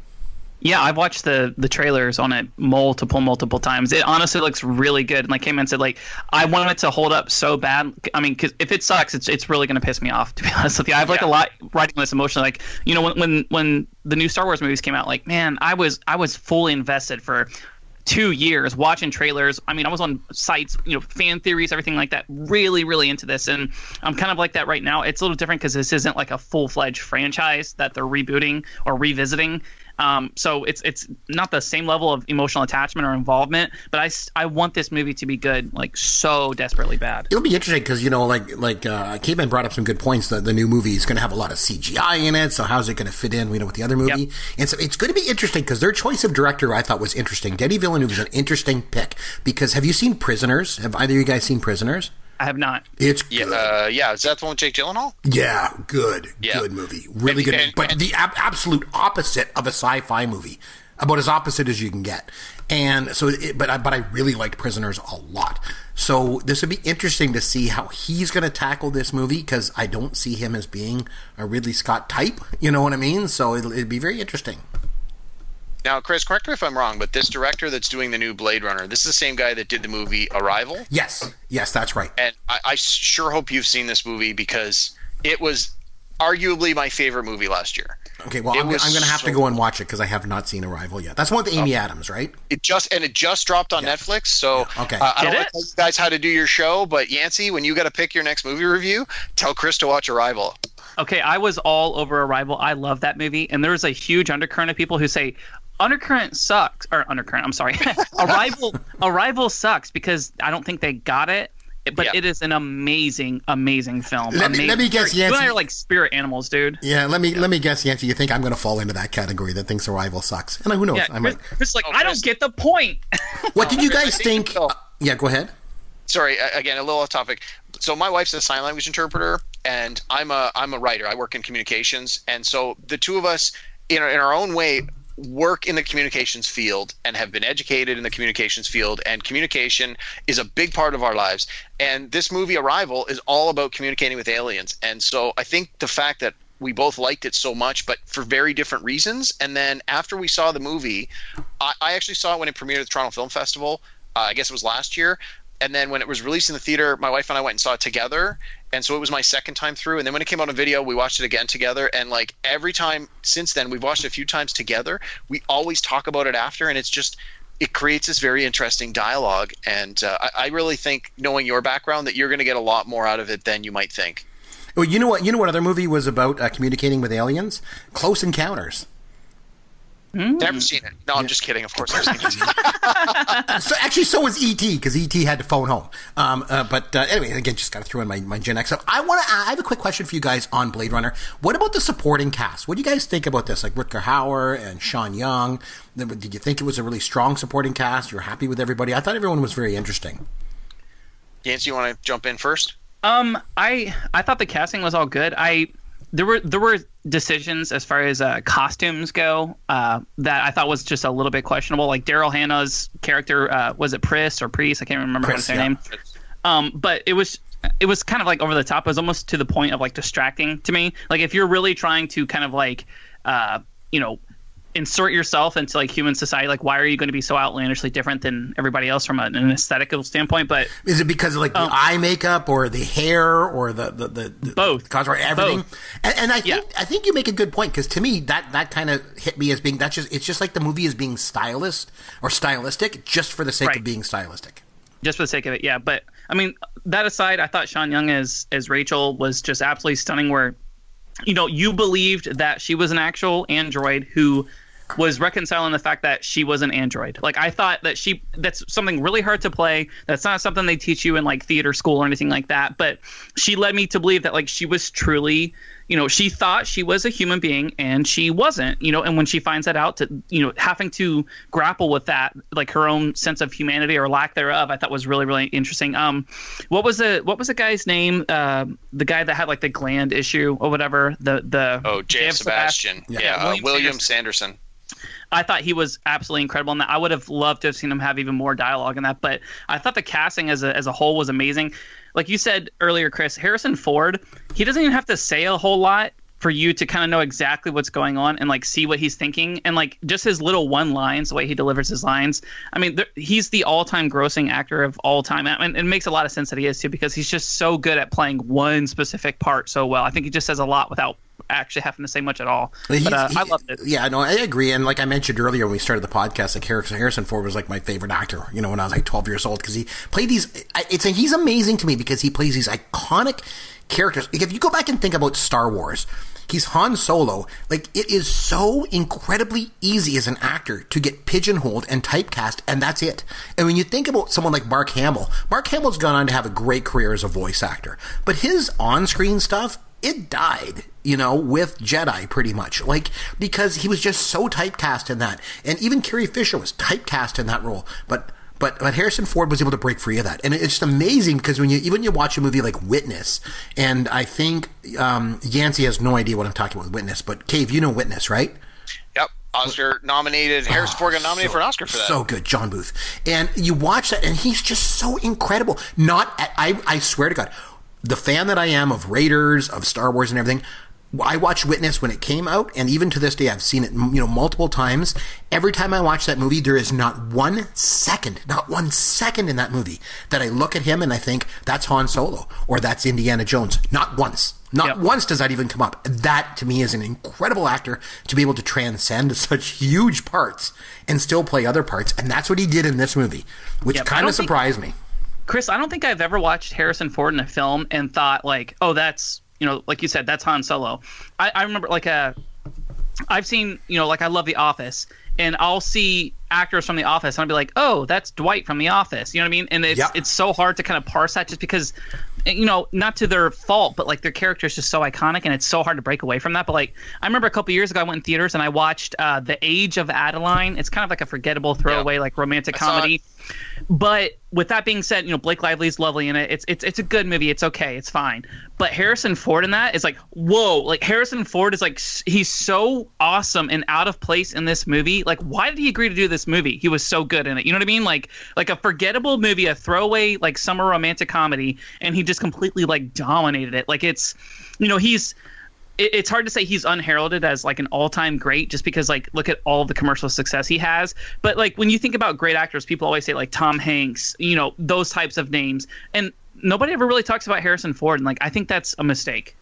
Yeah, I've watched the the trailers on it multiple multiple times. It honestly looks really good. And like Caveman said, like I want it to hold up so bad. I mean, because if it sucks, it's it's really gonna piss me off. To be honest with you, I have like Yeah. a lot writing on this emotion. Like you know, when when when the new Star Wars movies came out, like man, I was I was fully invested for two years watching trailers. I mean, I was on sites, you know, fan theories, everything like that. Really, really into this, and I'm kind of like that right now. It's a little different because this isn't like a full fledged franchise that they're rebooting or revisiting. Um, so it's it's not the same level of emotional attachment or involvement, but I, I want this movie to be good, like so desperately bad. It'll be interesting because you know, like like uh, Caveman brought up some good points. The the new movie is going to have a lot of CGI in it. So how's it going to fit in? You know, with the other movie, Yep. and so it's going to be interesting because their choice of director I thought was interesting. Denis Villeneuve is an interesting pick because have you seen Prisoners? Have either of you guys seen Prisoners? I have not. It's Yeah, good. uh, yeah. Is that the one with Jake Gyllenhaal? Yeah, good, Yeah. good movie, really And- good. and- but and- the ab- absolute opposite of a sci-fi movie. about as opposite as you can get. And so, it, but I, but I really liked Prisoners a lot. So this would be interesting to see how he's going to tackle this movie because I don't see him as being a Ridley Scott type. You know what I mean? So it'll, it'd be very interesting. Now, Chris, correct me if I'm wrong, but this director that's doing the new Blade Runner, this is the same guy that did the movie Arrival. Yes, yes, that's right. And I, I sure hope you've seen this movie because it was arguably my favorite movie last year. Okay, well, It I'm, I'm going to have to go and watch it because I have not seen Arrival yet. That's one with Amy Adams, right? It just and it just dropped on Netflix. So Yeah, okay. uh, I don't Did want to tell you guys how to do your show, but Yancey, when you got to pick your next movie review, tell Chris to watch Arrival. Okay, I was all over Arrival. I love that movie, and there's a huge undercurrent of people who say Undercurrent sucks, or Undercurrent. I'm sorry, Arrival. Arrival sucks because I don't think they got it. But Yeah. it is an amazing, amazing film. Let me- amazing. let me guess, You and I are like spirit animals, dude. Yeah, let me let me guess, Yancey. You think I'm going to fall into that category that thinks Arrival sucks? And who knows? Yeah, I Chris, might. Chris like, Oh, I don't get the point. What did you guys think think? uh, yeah, go ahead. sorry again a little off topic so my wife's a sign language interpreter and i'm a i'm a writer i work in communications and so the two of us in our, in our own way work in the communications field and have been educated in the communications field and communication is a big part of our lives and this movie arrival is all about communicating with aliens and so i think the fact that we both liked it so much, but for very different reasons. And then after we saw the movie, I, I actually saw it when it premiered at the Toronto Film Festival. Uh, I guess it was last year. And then when it was released in the theater, my wife and I went and saw it together. And so it was my second time through. And then when it came out on video, we watched it again together. And like every time since then, we've watched it a few times together. We always talk about it after, and it's just it creates this very interesting dialogue. And uh, I, I really think, knowing your background, that you're going to get a lot more out of it than you might think. Well, you know what? You know what other movie was about uh, communicating with aliens? Close Encounters. Never seen it. No, I'm just kidding. Of course, I've seen it. So actually, so was ET because ET had to phone home. Um, uh, but uh, anyway, again, just got to throw in my, my Gen X. So I want to. I have a quick question for you guys on Blade Runner. What about the supporting cast? What do you guys think about this? Like Rutger Hauer and Sean Young. Did you think it was a really strong supporting cast? You're happy with everybody? I thought everyone was very interesting. Yancey, you want to jump in first? Um, I I thought the casting was all good. I there were there were decisions as far as uh, costumes go uh, that I thought was just a little bit questionable. Like Daryl Hannah's character uh, was it Pris or Priest? I can't remember Pris, say her yeah. name. Um, but it was it was kind of like over the top. It was almost to the point of like distracting to me. Like if you're really trying to kind of like uh, you know insert yourself into like human society like why are you going to be so outlandishly different than everybody else from an, an aesthetical standpoint but Is it because of like the Um, eye makeup or the hair or the the, the, the Both. cosmetic everything? Both. And, and I think Yeah. I think you make a good point because to me that that kind of hit me as being that's just it's just like the movie is being stylist or stylistic just for the sake Right. of being stylistic. just for the sake of it, yeah. But I mean, that aside, I thought Sean Young as as Rachel was just absolutely stunning. Where, you know, you believed that she was an actual android who was reconciling the fact that she was an android. Like I thought that she that's something really hard to play. That's not something they teach you in like theater school or anything like that. But she led me to believe that like she was truly you know she thought she was a human being and she wasn't you know and when she finds that out to you know having to grapple with that like her own sense of humanity or lack thereof i thought was really really interesting um what was the what was the guy's name uh, the guy that had like the gland issue or whatever the the Oh, J.F. J.F. Sebastian. Yeah. Yeah, uh, William William Sanderson. I thought he was absolutely incredible in that. I would have loved to have seen him have even more dialogue in that, but I thought the casting as a as a whole was amazing. Like you said earlier, Chris, Harrison Ford, he doesn't even have to say a whole lot for you to kind of know exactly what's going on and like see what he's thinking and like just his little one lines the way he delivers his lines i mean th- he's the all-time grossing actor of all time and it makes a lot of sense that he is too because he's just so good at playing one specific part so well i think he just says a lot without actually having to say much at all but uh, he- i loved it Yeah, no, I agree. And like I mentioned earlier when we started the podcast, like Harrison, Harrison Ford was like my favorite actor. You know, when I was like 12 years old because he played these. It's he's amazing to me because he plays these iconic characters. If you go back and think about Star Wars. He's Han Solo. Like, it is so incredibly easy as an actor to get pigeonholed and typecast, and that's it. And when you think about someone like Mark Hamill, Mark Hamill's gone on to have a great career as a voice actor. But his on screen stuff, it died, you know, with Jedi pretty much. Like, because he was just so typecast in that. And even Carrie Fisher was typecast in that role. But but but Harrison Ford was able to break free of that, and it's just amazing because when you even you watch a movie like Witness, and I think um, Yancey has no idea what I'm talking about with Witness, but Cave, you know Witness, right? Yep. Oscar nominated. Harrison Ford got nominated so, for an Oscar for that. So good, John Booth. And you watch that, and he's just so incredible. Not, I, I swear to God, the fan that I am of Raiders, of Star Wars, and everything. I watched Witness when it came out, and even to this day, I've seen it, you know, multiple times. Every time I watch that movie, there is not one second, not one second in that movie that I look at him and I think that's Han Solo or that's Indiana Jones. Not once. Not Yep. once does that even come up. That to me is an incredible actor to be able to transcend such huge parts and still play other parts, and that's what he did in this movie, which Yep. Kind of think- surprised me. Chris, I don't think I've ever watched Harrison Ford in a film and thought like, oh, that's you know, like you said, that's Han Solo. I, I remember like a, I've seen you know, like I love The Office, and I'll see actors from The Office, and I'll be like, oh, that's Dwight from The Office. You know what I mean? And it's Yep. it's so hard to kind of parse that just because. You know, not to their fault, but like their character is just so iconic, and it's so hard to break away from that. But like, I remember a couple years ago, I went in theaters and I watched uh, The Age of Adaline. It's kind of like a forgettable throwaway, like romantic I comedy. But with that being said, you know Blake Lively's lovely in it. It's it's it's a good movie. It's okay. It's fine. But Harrison Ford in that is like whoa. Like Harrison Ford is like he's so awesome and out of place in this movie. Like why did he agree to do this movie? He was so good in it. You know what I mean? Like like a forgettable movie, a throwaway like summer romantic comedy, and he just completely like dominated it. Like it's you know he's it, it's hard to say he's unheralded as like an all-time great just because like look at all the commercial success he has. But like when you think about great actors people always say like tom hanks you know those types of names. And nobody ever really talks about harrison ford. And like i think that's a mistake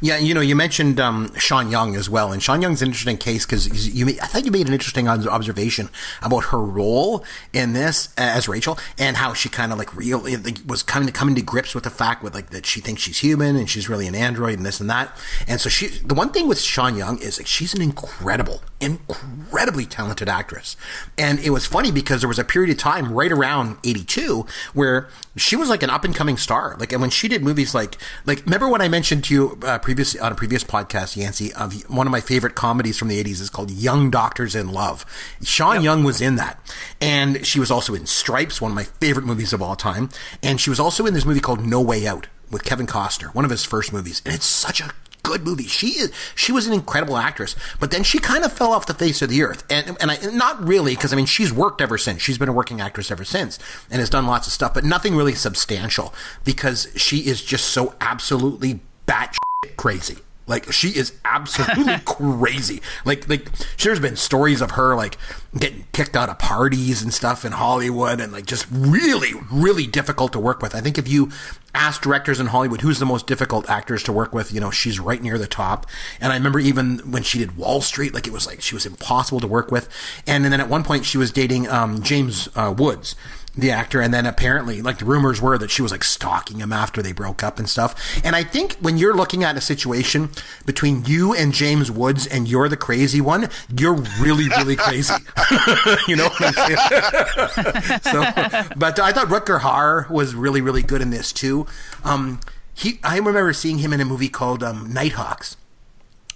Yeah, you know, you mentioned um, Sean Young as well, and Sean Young's an interesting case because you. I thought you made an interesting observation about her role in this as Rachel and how she kind of like real like, was coming coming to grips with the fact with like that she thinks she's human and she's really an android and this and that, and so she. The one thing with Sean Young is like she's an incredible, incredibly talented actress, and it was funny because there was a period of time right around '82 where she was like an up and coming star, like and when she did movies like like remember when I mentioned to you uh, previous on a previous podcast, Yancey, of one of my favorite comedies from the '80s is called Young Doctors in Love. Sean Young was in that, and she was also in Stripes, one of my favorite movies of all time, and she was also in this movie called No Way Out with Kevin Costner, one of his first movies, and it's such a good movie. She is she was an incredible actress, but then she kind of fell off the face of the earth, and and I, not really because I mean she's worked ever since. She's been a working actress ever since, and has done lots of stuff, but nothing really substantial because she is just so absolutely batshit crazy. Like she is absolutely crazy. Like like there's been stories of her like getting kicked out of parties and stuff in Hollywood and like just really really difficult to work with. I think if you ask directors in Hollywood who's the most difficult actors to work with, you know, she's right near the top. And I remember even when she did Wall Street, like it was like she was impossible to work with. And, then at one point she was dating um, James uh, Woods the actor and then apparently like the rumors were that she was like stalking him after they broke up and stuff. And i think when you're looking at a situation between you and james woods and you're the crazy one you're really really crazy. You know what i'm saying? So but i thought rutger Hauer was really really good in this too. Um he i remember seeing him in a movie called um, nighthawks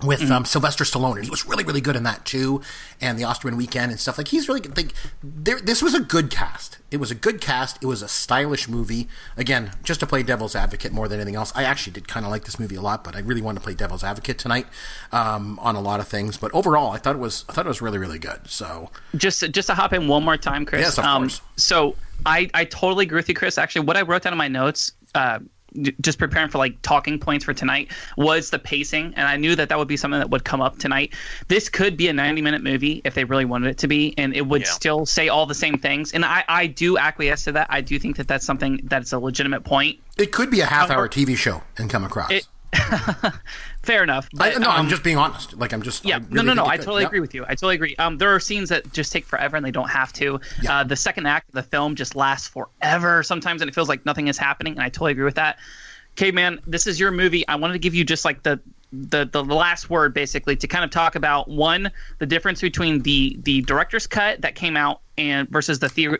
with um, Sylvester Stallone, and he was really, really good in that too, and the Osterman Weekend and stuff. Like he's really good. like there. This was a good cast. It was a good cast. It was a stylish movie. Again, just to play devil's advocate more than anything else. I actually did kind of like this movie a lot, but I really wanted to play devil's advocate tonight um, on a lot of things. But overall, I thought it was I thought it was really, really good. So just just to hop in one more time chris Yes, of um, course. so i i totally agree with you chris actually what i wrote down in my notes uh just preparing for like talking points for tonight was the pacing and i knew that that would be something that would come up tonight this could be a 90 minute movie if they really wanted it to be and it would Yeah. still say all the same things and i i do acquiesce to that i do think that that's something that's a legitimate point it could be a half-hour TV show and come across. It- fair enough I, but, no, I'm um, just being honest. Like I'm just yeah, I no, really no, no. think I totally agree with you. I totally agree. Um, there are scenes that just take forever and they don't have to. Yeah. Uh, the second act of the film just lasts forever sometimes, and it feels like nothing is happening. And I totally agree with that. Okay, man, this is your movie. I wanted to give you just like the the the last word basically to kind of talk about one the difference between the the director's cut that came out and versus the the,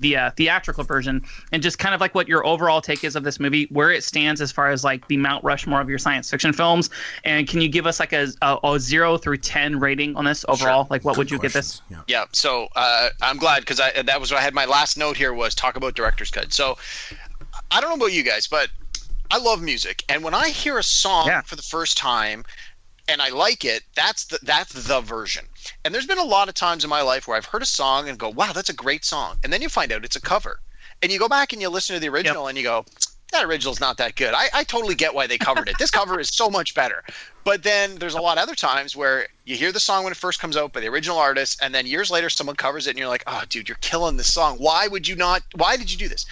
the uh, theatrical version and just kind of like what your overall take is of this movie where it stands as far as like the mount rushmore of your science fiction films and can you give us like a, a, a zero through ten rating on this overall? Like what would you give this? Questions. Yeah, so uh, I'm glad because I that was what I had. My last note here was talk about director's cut. So I don't know about you guys, but I love music, and when I hear a song Yeah. for the first time, and I like it, that's the that's the version. And there's been a lot of times in my life where I've heard a song and go, "Wow, that's a great song," and then you find out it's a cover, and you go back and you listen to the original yep. and you go, "That original's not that good." I, I totally get why they covered it. This cover is so much better. But then there's a lot of other times where you hear the song when it first comes out by the original artist, and then years later someone covers it, and you're like, "Oh, dude, you're killing this song. Why would you not? Why did you do this?"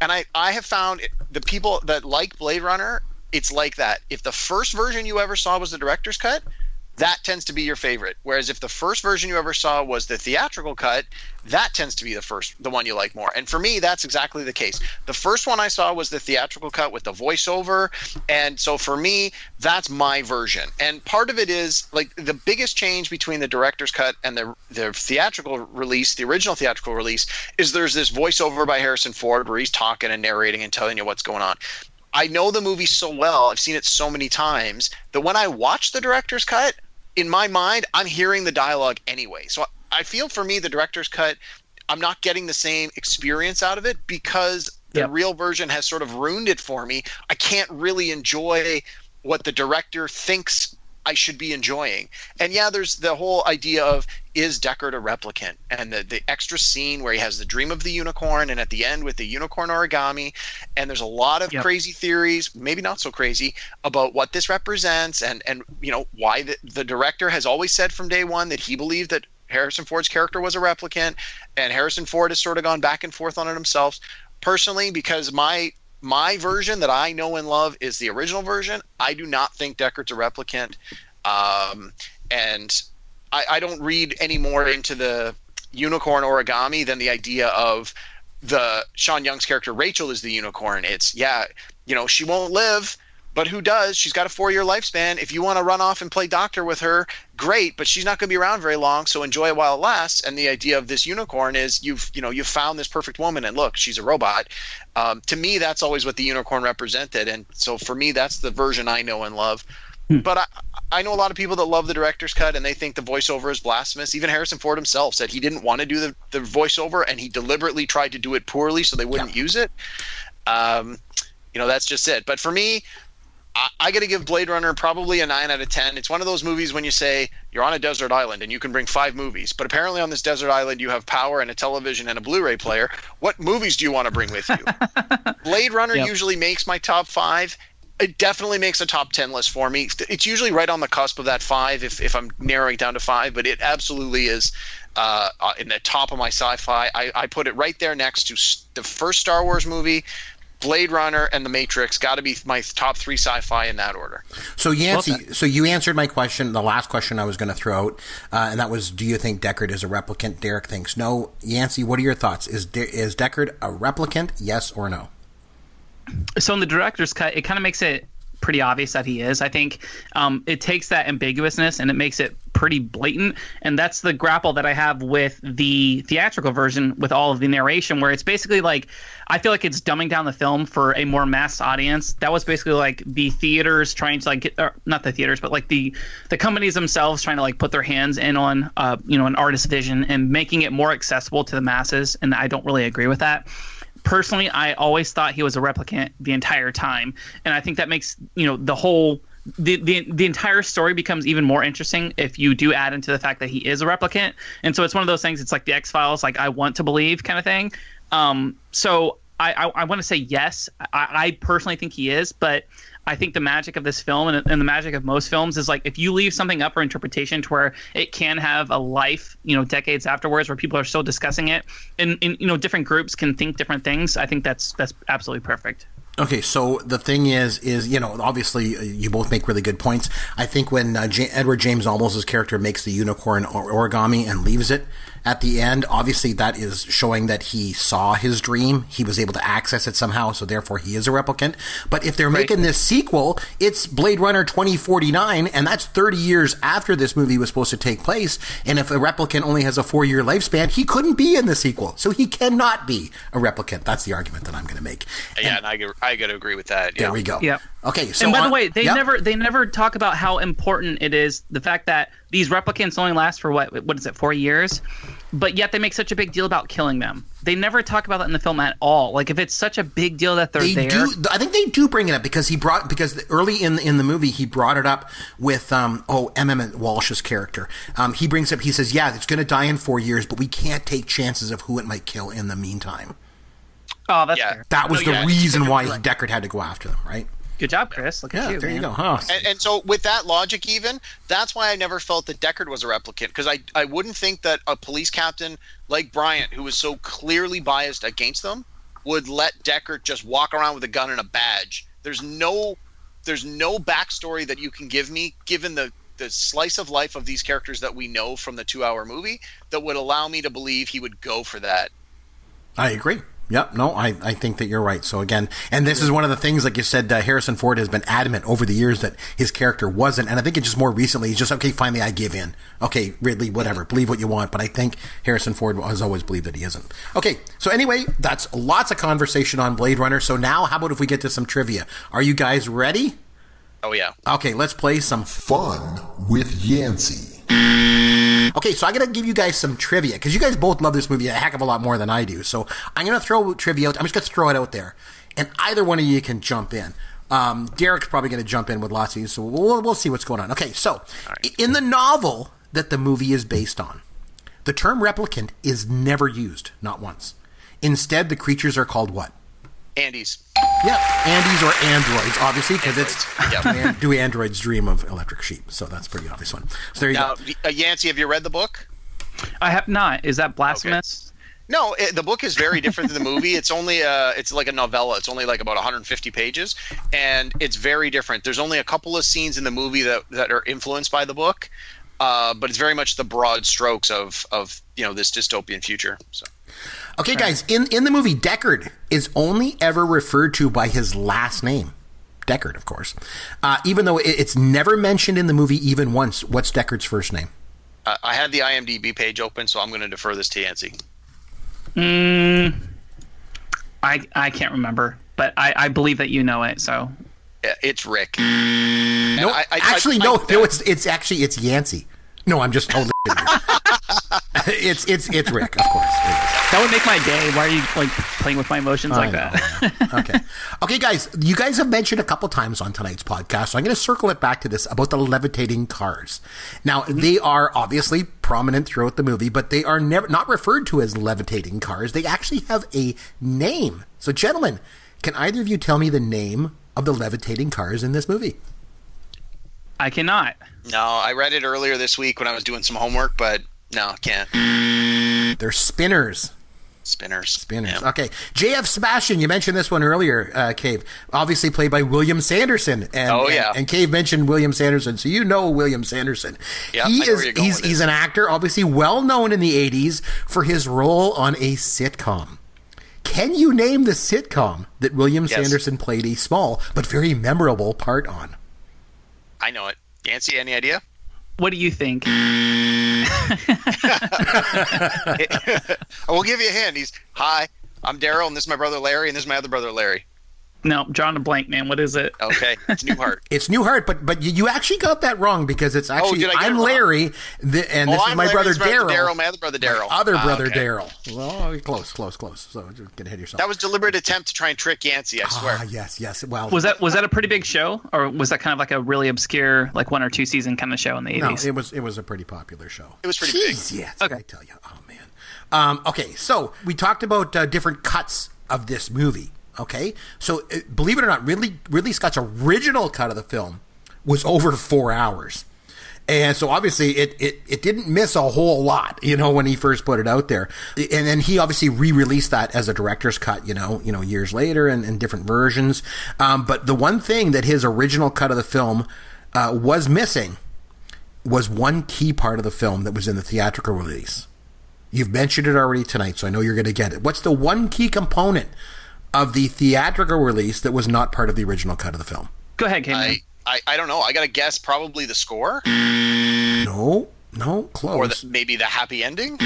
And I I have found the people that like Blade Runner it's like that. If the first version you ever saw was the director's cut, that tends to be your favorite. Whereas if the first version you ever saw was the theatrical cut, that tends to be the first, the one you like more. And for me, that's exactly the case. The first one I saw was the theatrical cut with the voiceover, and so for me, that's my version. And part of it is like the biggest change between the director's cut and the the theatrical release, the original theatrical release, is there's this voiceover by Harrison Ford where he's talking and narrating and telling you what's going on. I know the movie so well, I've seen it so many times that when I watch the director's cut, in my mind, I'm hearing the dialogue anyway. So I feel for me, the director's cut, I'm not getting the same experience out of it because the yep. real version has sort of ruined it for me. I can't really enjoy what the director thinks I should be enjoying. And yeah, there's the whole idea of is Deckard a replicant? And the, the extra scene where he has the dream of the unicorn and at the end with the unicorn origami. And there's a lot of yep. crazy theories, maybe not so crazy, about what this represents and, and you know, why the, the director has always said from day one that he believed that Harrison Ford's character was a replicant. And Harrison Ford has sort of gone back and forth on it himself. Personally, because my my version that I know and love is the original version. I do not think Deckard's a replicant, um, and I, I don't read any more into the unicorn origami than the idea of the Sean Young's character Rachel is the unicorn. It's yeah, you know, she won't live, but who does? She's got a four year lifespan. If you want to run off and play doctor with her, great, but she's not going to be around very long, so enjoy it while it lasts. And the idea of this unicorn is you've you know you've found this perfect woman, and look, she's a robot. Um, to me, that's always what the unicorn represented, and so for me, that's the version I know and love. Hmm. But I, I know a lot of people that love the director's cut and they think the voiceover is blasphemous. Even Harrison Ford himself said he didn't want to do the, the voiceover and he deliberately tried to do it poorly so they wouldn't yeah. use it. Um, you know, that's just it. But for me, I, I got to give Blade Runner probably a nine out of ten. It's one of those movies when you say you're on a desert island and you can bring five movies, but apparently on this desert island you have power and a television and a Blu-ray player. What movies do you want to bring with you? Blade Runner yep. usually makes my top five. It definitely makes a top ten list for me. It's usually right on the cusp of that five if, if I'm narrowing down to five, but it absolutely is uh, uh in the top of my sci-fi. I, I put it right there next to the first Star Wars movie, Blade Runner and The Matrix got to be my top three sci-fi in that order. So Yancey, well so you answered my question, the last question I was going to throw out, uh, and that was, do you think Deckard is a replicant? Derek thinks no. Yancey, what are your thoughts? Is De- is Deckard a replicant? Yes or no? So in the director's cut, it kind of makes it pretty obvious that he is. I think um, it takes that ambiguousness and it makes it pretty blatant. And that's the grapple that I have with the theatrical version with all of the narration, where it's basically like I feel like it's dumbing down the film for a more mass audience. That was basically like the theaters trying to like get, not the theaters, but like the the companies themselves trying to like put their hands in on uh, you know an artist's vision and making it more accessible to the masses. And I don't really agree with that personally, I always thought he was a replicant the entire time, and I think that makes you know the whole the, the the entire story becomes even more interesting if you do add into the fact that he is a replicant. And so it's one of those things. It's like the X Files, like I want to believe kind of thing. Um, so I I, I want to say yes. I, I personally think he is, but I think the magic of this film and, and, the magic of most films is like if you leave something up for interpretation to where it can have a life, you know, decades afterwards, where people are still discussing it, and, and you know, different groups can think different things. I think that's that's absolutely perfect. Okay, so the thing is, is you know, obviously uh, you both make really good points. I think when uh, J- Edward James Olmos' character makes the unicorn or- origami and leaves it, at the end. Obviously, that is showing that he saw his dream. He was able to access it somehow, so therefore he is a replicant. But if they're right. making this sequel, it's Blade Runner 2049, and that's 30 years after this movie was supposed to take place. And if a replicant only has a four year lifespan, he couldn't be in the sequel. So he cannot be a replicant. That's the argument that I'm going to make. Yeah, and, and I, I got to agree with that. Yeah. There we go. Yeah. Okay. So and by on, the way, they yep. never they never talk about how important it is the fact that these replicants only last for what what is it four years but yet they make such a big deal about killing them they never talk about that in the film at all like if it's such a big deal that they're They there do. I think they do bring it up because he brought because early in in the movie he brought it up with um oh Emmet Walsh's character. Um, he brings up he says yeah it's going to die in four years but we can't take chances of who it might kill in the meantime. oh that's Yeah. fair That was No, the yeah, reason why. Deckard had to go after them, right? Good job chris look at you there you go. Huh? And, and so, with that logic, even that's why I never felt that Deckard was a replicant because I I wouldn't think that a police captain like Bryant, who was so clearly biased against them, would let Deckard just walk around with a gun and a badge. There's no there's no backstory that you can give me, given the the slice of life of these characters that we know from the two hour movie, that would allow me to believe he would go for that. I agree. Yep. No, I, I think that you're right. So again, and this is one of the things, like you said, uh, Harrison Ford has been adamant over the years that his character wasn't, and I think it just more recently, he's just okay. Finally, I give in. Okay, Ridley, whatever, believe what you want. But I think Harrison Ford has always believed that he isn't. Okay. So anyway, that's lots of conversation on Blade Runner. So now, how about if we get to some trivia? Are you guys ready? Oh yeah, Okay, let's play some Fun with Yancey. Okay, so I'm to give you guys some trivia because you guys both love this movie a heck of a lot more than I do. So I'm going to throw trivia out. I'm just going to throw it out there, and either one of you can jump in. Um, Derek's probably to jump in with lots of you, so we'll, we'll see what's going on. Okay, so i in the novel that the movie is based on, the term replicant is never used, not once. Instead, the creatures are called what? Andys. Yeah, Andys or androids, obviously, because it's Androids, yeah. Man, do androids dream of electric sheep? So that's a pretty obvious one. So there you Now, go. uh, Yancey, have you read the book? i have not is that blasphemous No, it, the book is very different than the movie. It's only uh it's like a novella. It's only like about 150 pages, and it's very different. There's only a couple of scenes in the movie that that are influenced by the book, uh, but it's very much the broad strokes of of you know this dystopian future. So Okay, guys, in, in the movie, Deckard is only ever referred to by his last name. Deckard, of course. Uh, even though it, it's never mentioned in the movie even once. What's Deckard's first name? uh, I had the IMDb page open, so I'm going to defer this to Yancey. mm, i i can't remember but i i believe that you know it so Yeah, It's Rick. No, I- I- actually, I- no, I- no. It's it's actually it's Yancey. No, I'm just totally. it's it's it's Rick, of course. It is. that would make my day why are you like playing with my emotions like know, that okay. Okay, guys, you guys have mentioned a couple times on tonight's podcast, so I'm going to circle it back to this about the levitating cars. Now, mm-hmm. they are obviously prominent throughout the movie, but they are never not referred to as levitating cars. They actually have a name. So, gentlemen, can either of you tell me the name of the levitating cars in this movie? i cannot No, I read it earlier this week when I was doing some homework, but no, can't. Mm. They're spinners. Spinners. Spinners. Yeah. Okay. JF Sebastian, you mentioned this one earlier, uh, Cave. Obviously played by William Sanderson. And, Oh, and- yeah. And, Cave mentioned William Sanderson, so you know William Sanderson. Yeah, he is where you're going he's, he's an actor, obviously well known in the 80s for his role on a sitcom. Can you name the sitcom that William Yes. Sanderson played a small but very memorable part on? I know it. Yancey, any idea? What do you think I will give you a hint. He's hi. I'm Daryl, and this is my brother Larry, and this is my other brother Larry. No John a blank man what is it Okay, it's Newhart. It's Newhart, but but you, you actually got that wrong because it's actually did I get it I'm? Larry, the, and this oh, is I'm my Larry, brother this is my Daryl. Daryl, my other brother Daryl. Other Ah, brother okay. Daryl. Well, close, close, close. So you get ahead of yourself. That was deliberate attempt to try and trick Yancey. I swear. Ah, yes, yes. Well, was that was that a pretty big show or was that kind of like a really obscure like one or two season kind of show in the eighties? no, 80s it was it was a pretty popular show. It was pretty big. Yes. Okay. I tell you. Oh man. Um, okay, so we talked about uh, different cuts of this movie. Okay, so uh, believe it or not, Ridley Ridley Scott's original cut of the film was over four hours. And so obviously it, it, it didn't miss a whole lot, you know, when he first put it out there. And then he obviously re-released that as a director's cut, you know, you know, years later and different versions. Um, but the one thing that his original cut of the film uh, was missing was one key part of the film that was in the theatrical release. You've mentioned it already tonight, so I know you're going to get it. What's the one key component of the theatrical release that was not part of the original cut of the film? go ahead Cameron. I, I I don't know. I got to guess probably the score No, no, close. or the, maybe the happy ending.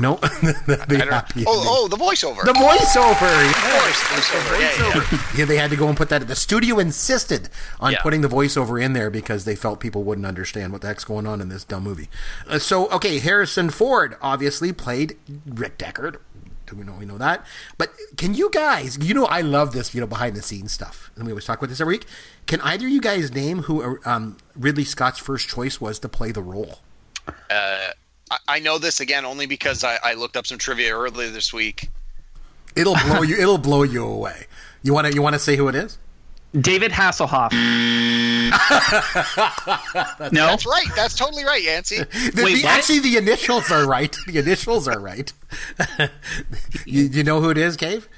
No, the, I don't know. happy Oh, ending. oh, the voiceover. the voiceover. of course, voiceover. Yeah, yeah. yeah, they had to go and put that. The studio insisted on Yeah. putting the voiceover in there because they felt people wouldn't understand what the heck's going on in this dumb movie. Uh, so, okay, Harrison Ford obviously played Rick Deckard. Do we know we know that? But can you guys? You know, I love this. You know, behind the scenes stuff, and we always talk about this every week. Can either of you guys name who um, Ridley Scott's first choice was to play the role? I, I know this again only because I, I looked up some trivia earlier this week. It'll blow you. It'll blow you away. You want to? You want to say who it is? David Hasselhoff. no, That's right. That's totally right, Yancey. The, Wait, the- what? actually, the initials are right. The initials are right. you, you know who it is, Cave?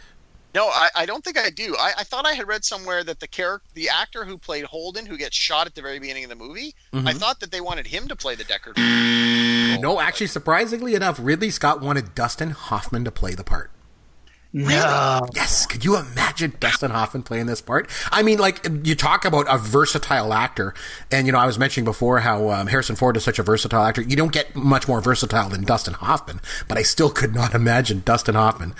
No, I, I don't think I do. I, I thought I had read somewhere that the character, the actor who played Holden, who gets shot at the very beginning of the movie, Mm-hmm. I thought that they wanted him to play the Deckard. No, actually, surprisingly enough, Ridley Scott wanted Dustin Hoffman to play the part. No. Yes, could you imagine Dustin Hoffman playing this part? I mean, like you talk about a versatile actor, and you know I was mentioning before how um, Harrison Ford is such a versatile actor. You don't get much more versatile than Dustin Hoffman, but I still could not imagine Dustin Hoffman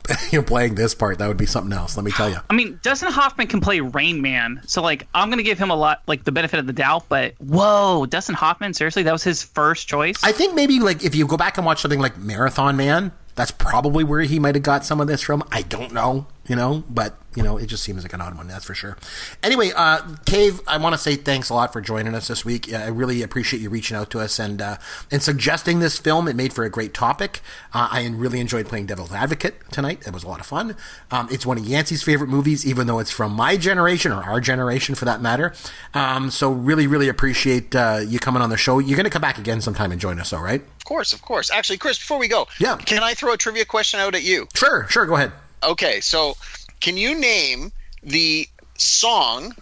you know, playing this part. That would be something else. Let me tell you. I mean, Dustin Hoffman can play Rain Man, so like I'm gonna give him a lot, like the benefit of the doubt. But whoa, Dustin Hoffman, seriously, that was his first choice. I think maybe like if you go back and watch something like Marathon Man, that's probably where he might have got some of this from. I don't know, you know, but you know, it just seems like an odd one, that's for sure. Anyway, uh, Cave, I want to say thanks a lot for joining us this week. I really appreciate you reaching out to us and uh, and suggesting this film. It made for a great topic. Uh, I really enjoyed playing Devil's Advocate tonight. It was a lot of fun. Um, it's one of Yancey's favorite movies, even though it's from my generation or our generation for that matter. Um, so really, really appreciate uh, you coming on the show. You're going to come back again sometime and join us, all right? Of course, of course. Actually, Chris, before we go, Yeah. can I throw a trivia question out at you? Sure, sure. Go ahead. Okay, so can you name the song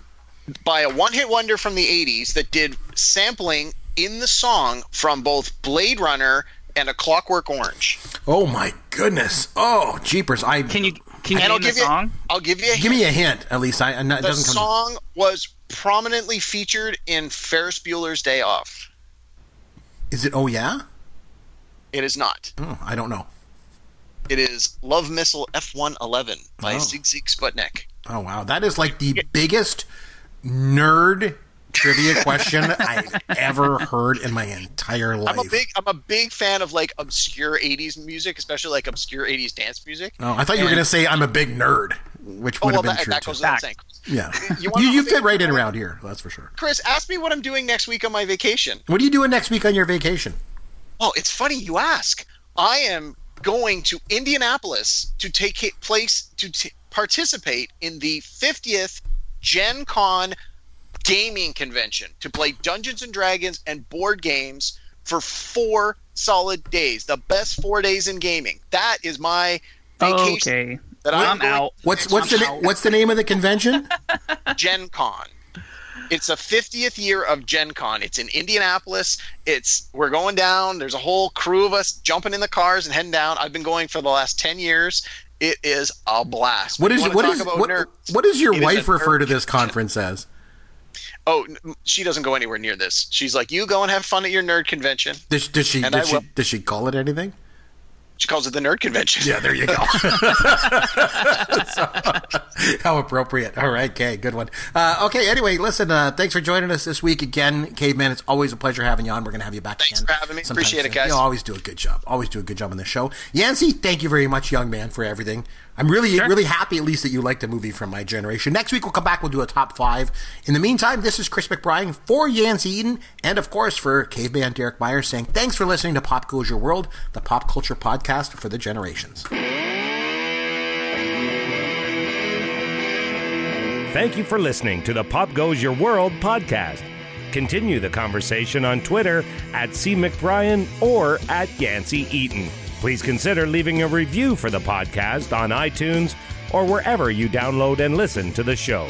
by a one-hit wonder from the '80s that did sampling in the song from both Blade Runner and A Clockwork Orange? Oh my goodness! Oh, jeepers! I can you can you And I'll name the give you, song? I'll give you a give hint. me a hint at least. I, I know it the doesn't come. song was prominently featured in Ferris Bueller's Day Off. Is it? Oh yeah. It is not. Oh, I don't know. It is Love Missile F-111 by Oh. Sigue Sigue Sputnik. Oh wow, that is like the biggest nerd trivia question I've ever heard in my entire life. I'm a big I'm a big fan of like obscure 80s music, especially like obscure 80s dance music. Oh, I thought you were going to say I'm a big nerd, which Oh, would well, have been that, true that goes without saying. yeah, You you, you fit right in around here. That's for sure. Chris, ask me what I'm doing next week on my vacation. What are you doing next week on your vacation? Oh, it's funny you ask. I am going to Indianapolis to take it place to t- participate in the 50th Gen Con gaming convention to play Dungeons and Dragons and board games for four solid days. The best four days in gaming. That is my vacation Okay, that I'm, I'm out. What's what's the I'm na- out. what's the name of the convention? Gen Con. It's the 50th year of Gen Con. It's in Indianapolis. It's we're going down. There's a whole crew of us jumping in the cars and heading down. I've been going for the last 10 years. It is a blast. What You what is what, nerds? what does your wife a refer to this conference as? Oh, she doesn't go anywhere near this. She's like, "You go and have fun at your nerd convention." Does, does she does she does she call it anything? She calls it the nerd convention. Yeah, there you go. So, how appropriate. All right, okay, good one. Uh, okay, anyway, listen, uh, thanks for joining us this week again, Caveman. It's always a pleasure having you on. We're going to have you back Thanks again. for having me. Appreciate it, guys. You always do a good job. Always do a good job on the show. Yancey, thank you very much, young man, for everything. I'm really, Sure. really happy at least that you liked a movie from my generation. Next week we'll come back. We'll do a top five. In the meantime, this is Chris McBride for Yancey Eden, and of course for Caveman Derek Myers, saying thanks for listening to Pop Goes Your World, the pop culture podcast for the generations. Thank you for listening to the Pop Goes Your World podcast. Continue the conversation on Twitter at C. McBrien or at Yancey Eaton. Please consider leaving a review for the podcast on iTunes or wherever you download and listen to the show.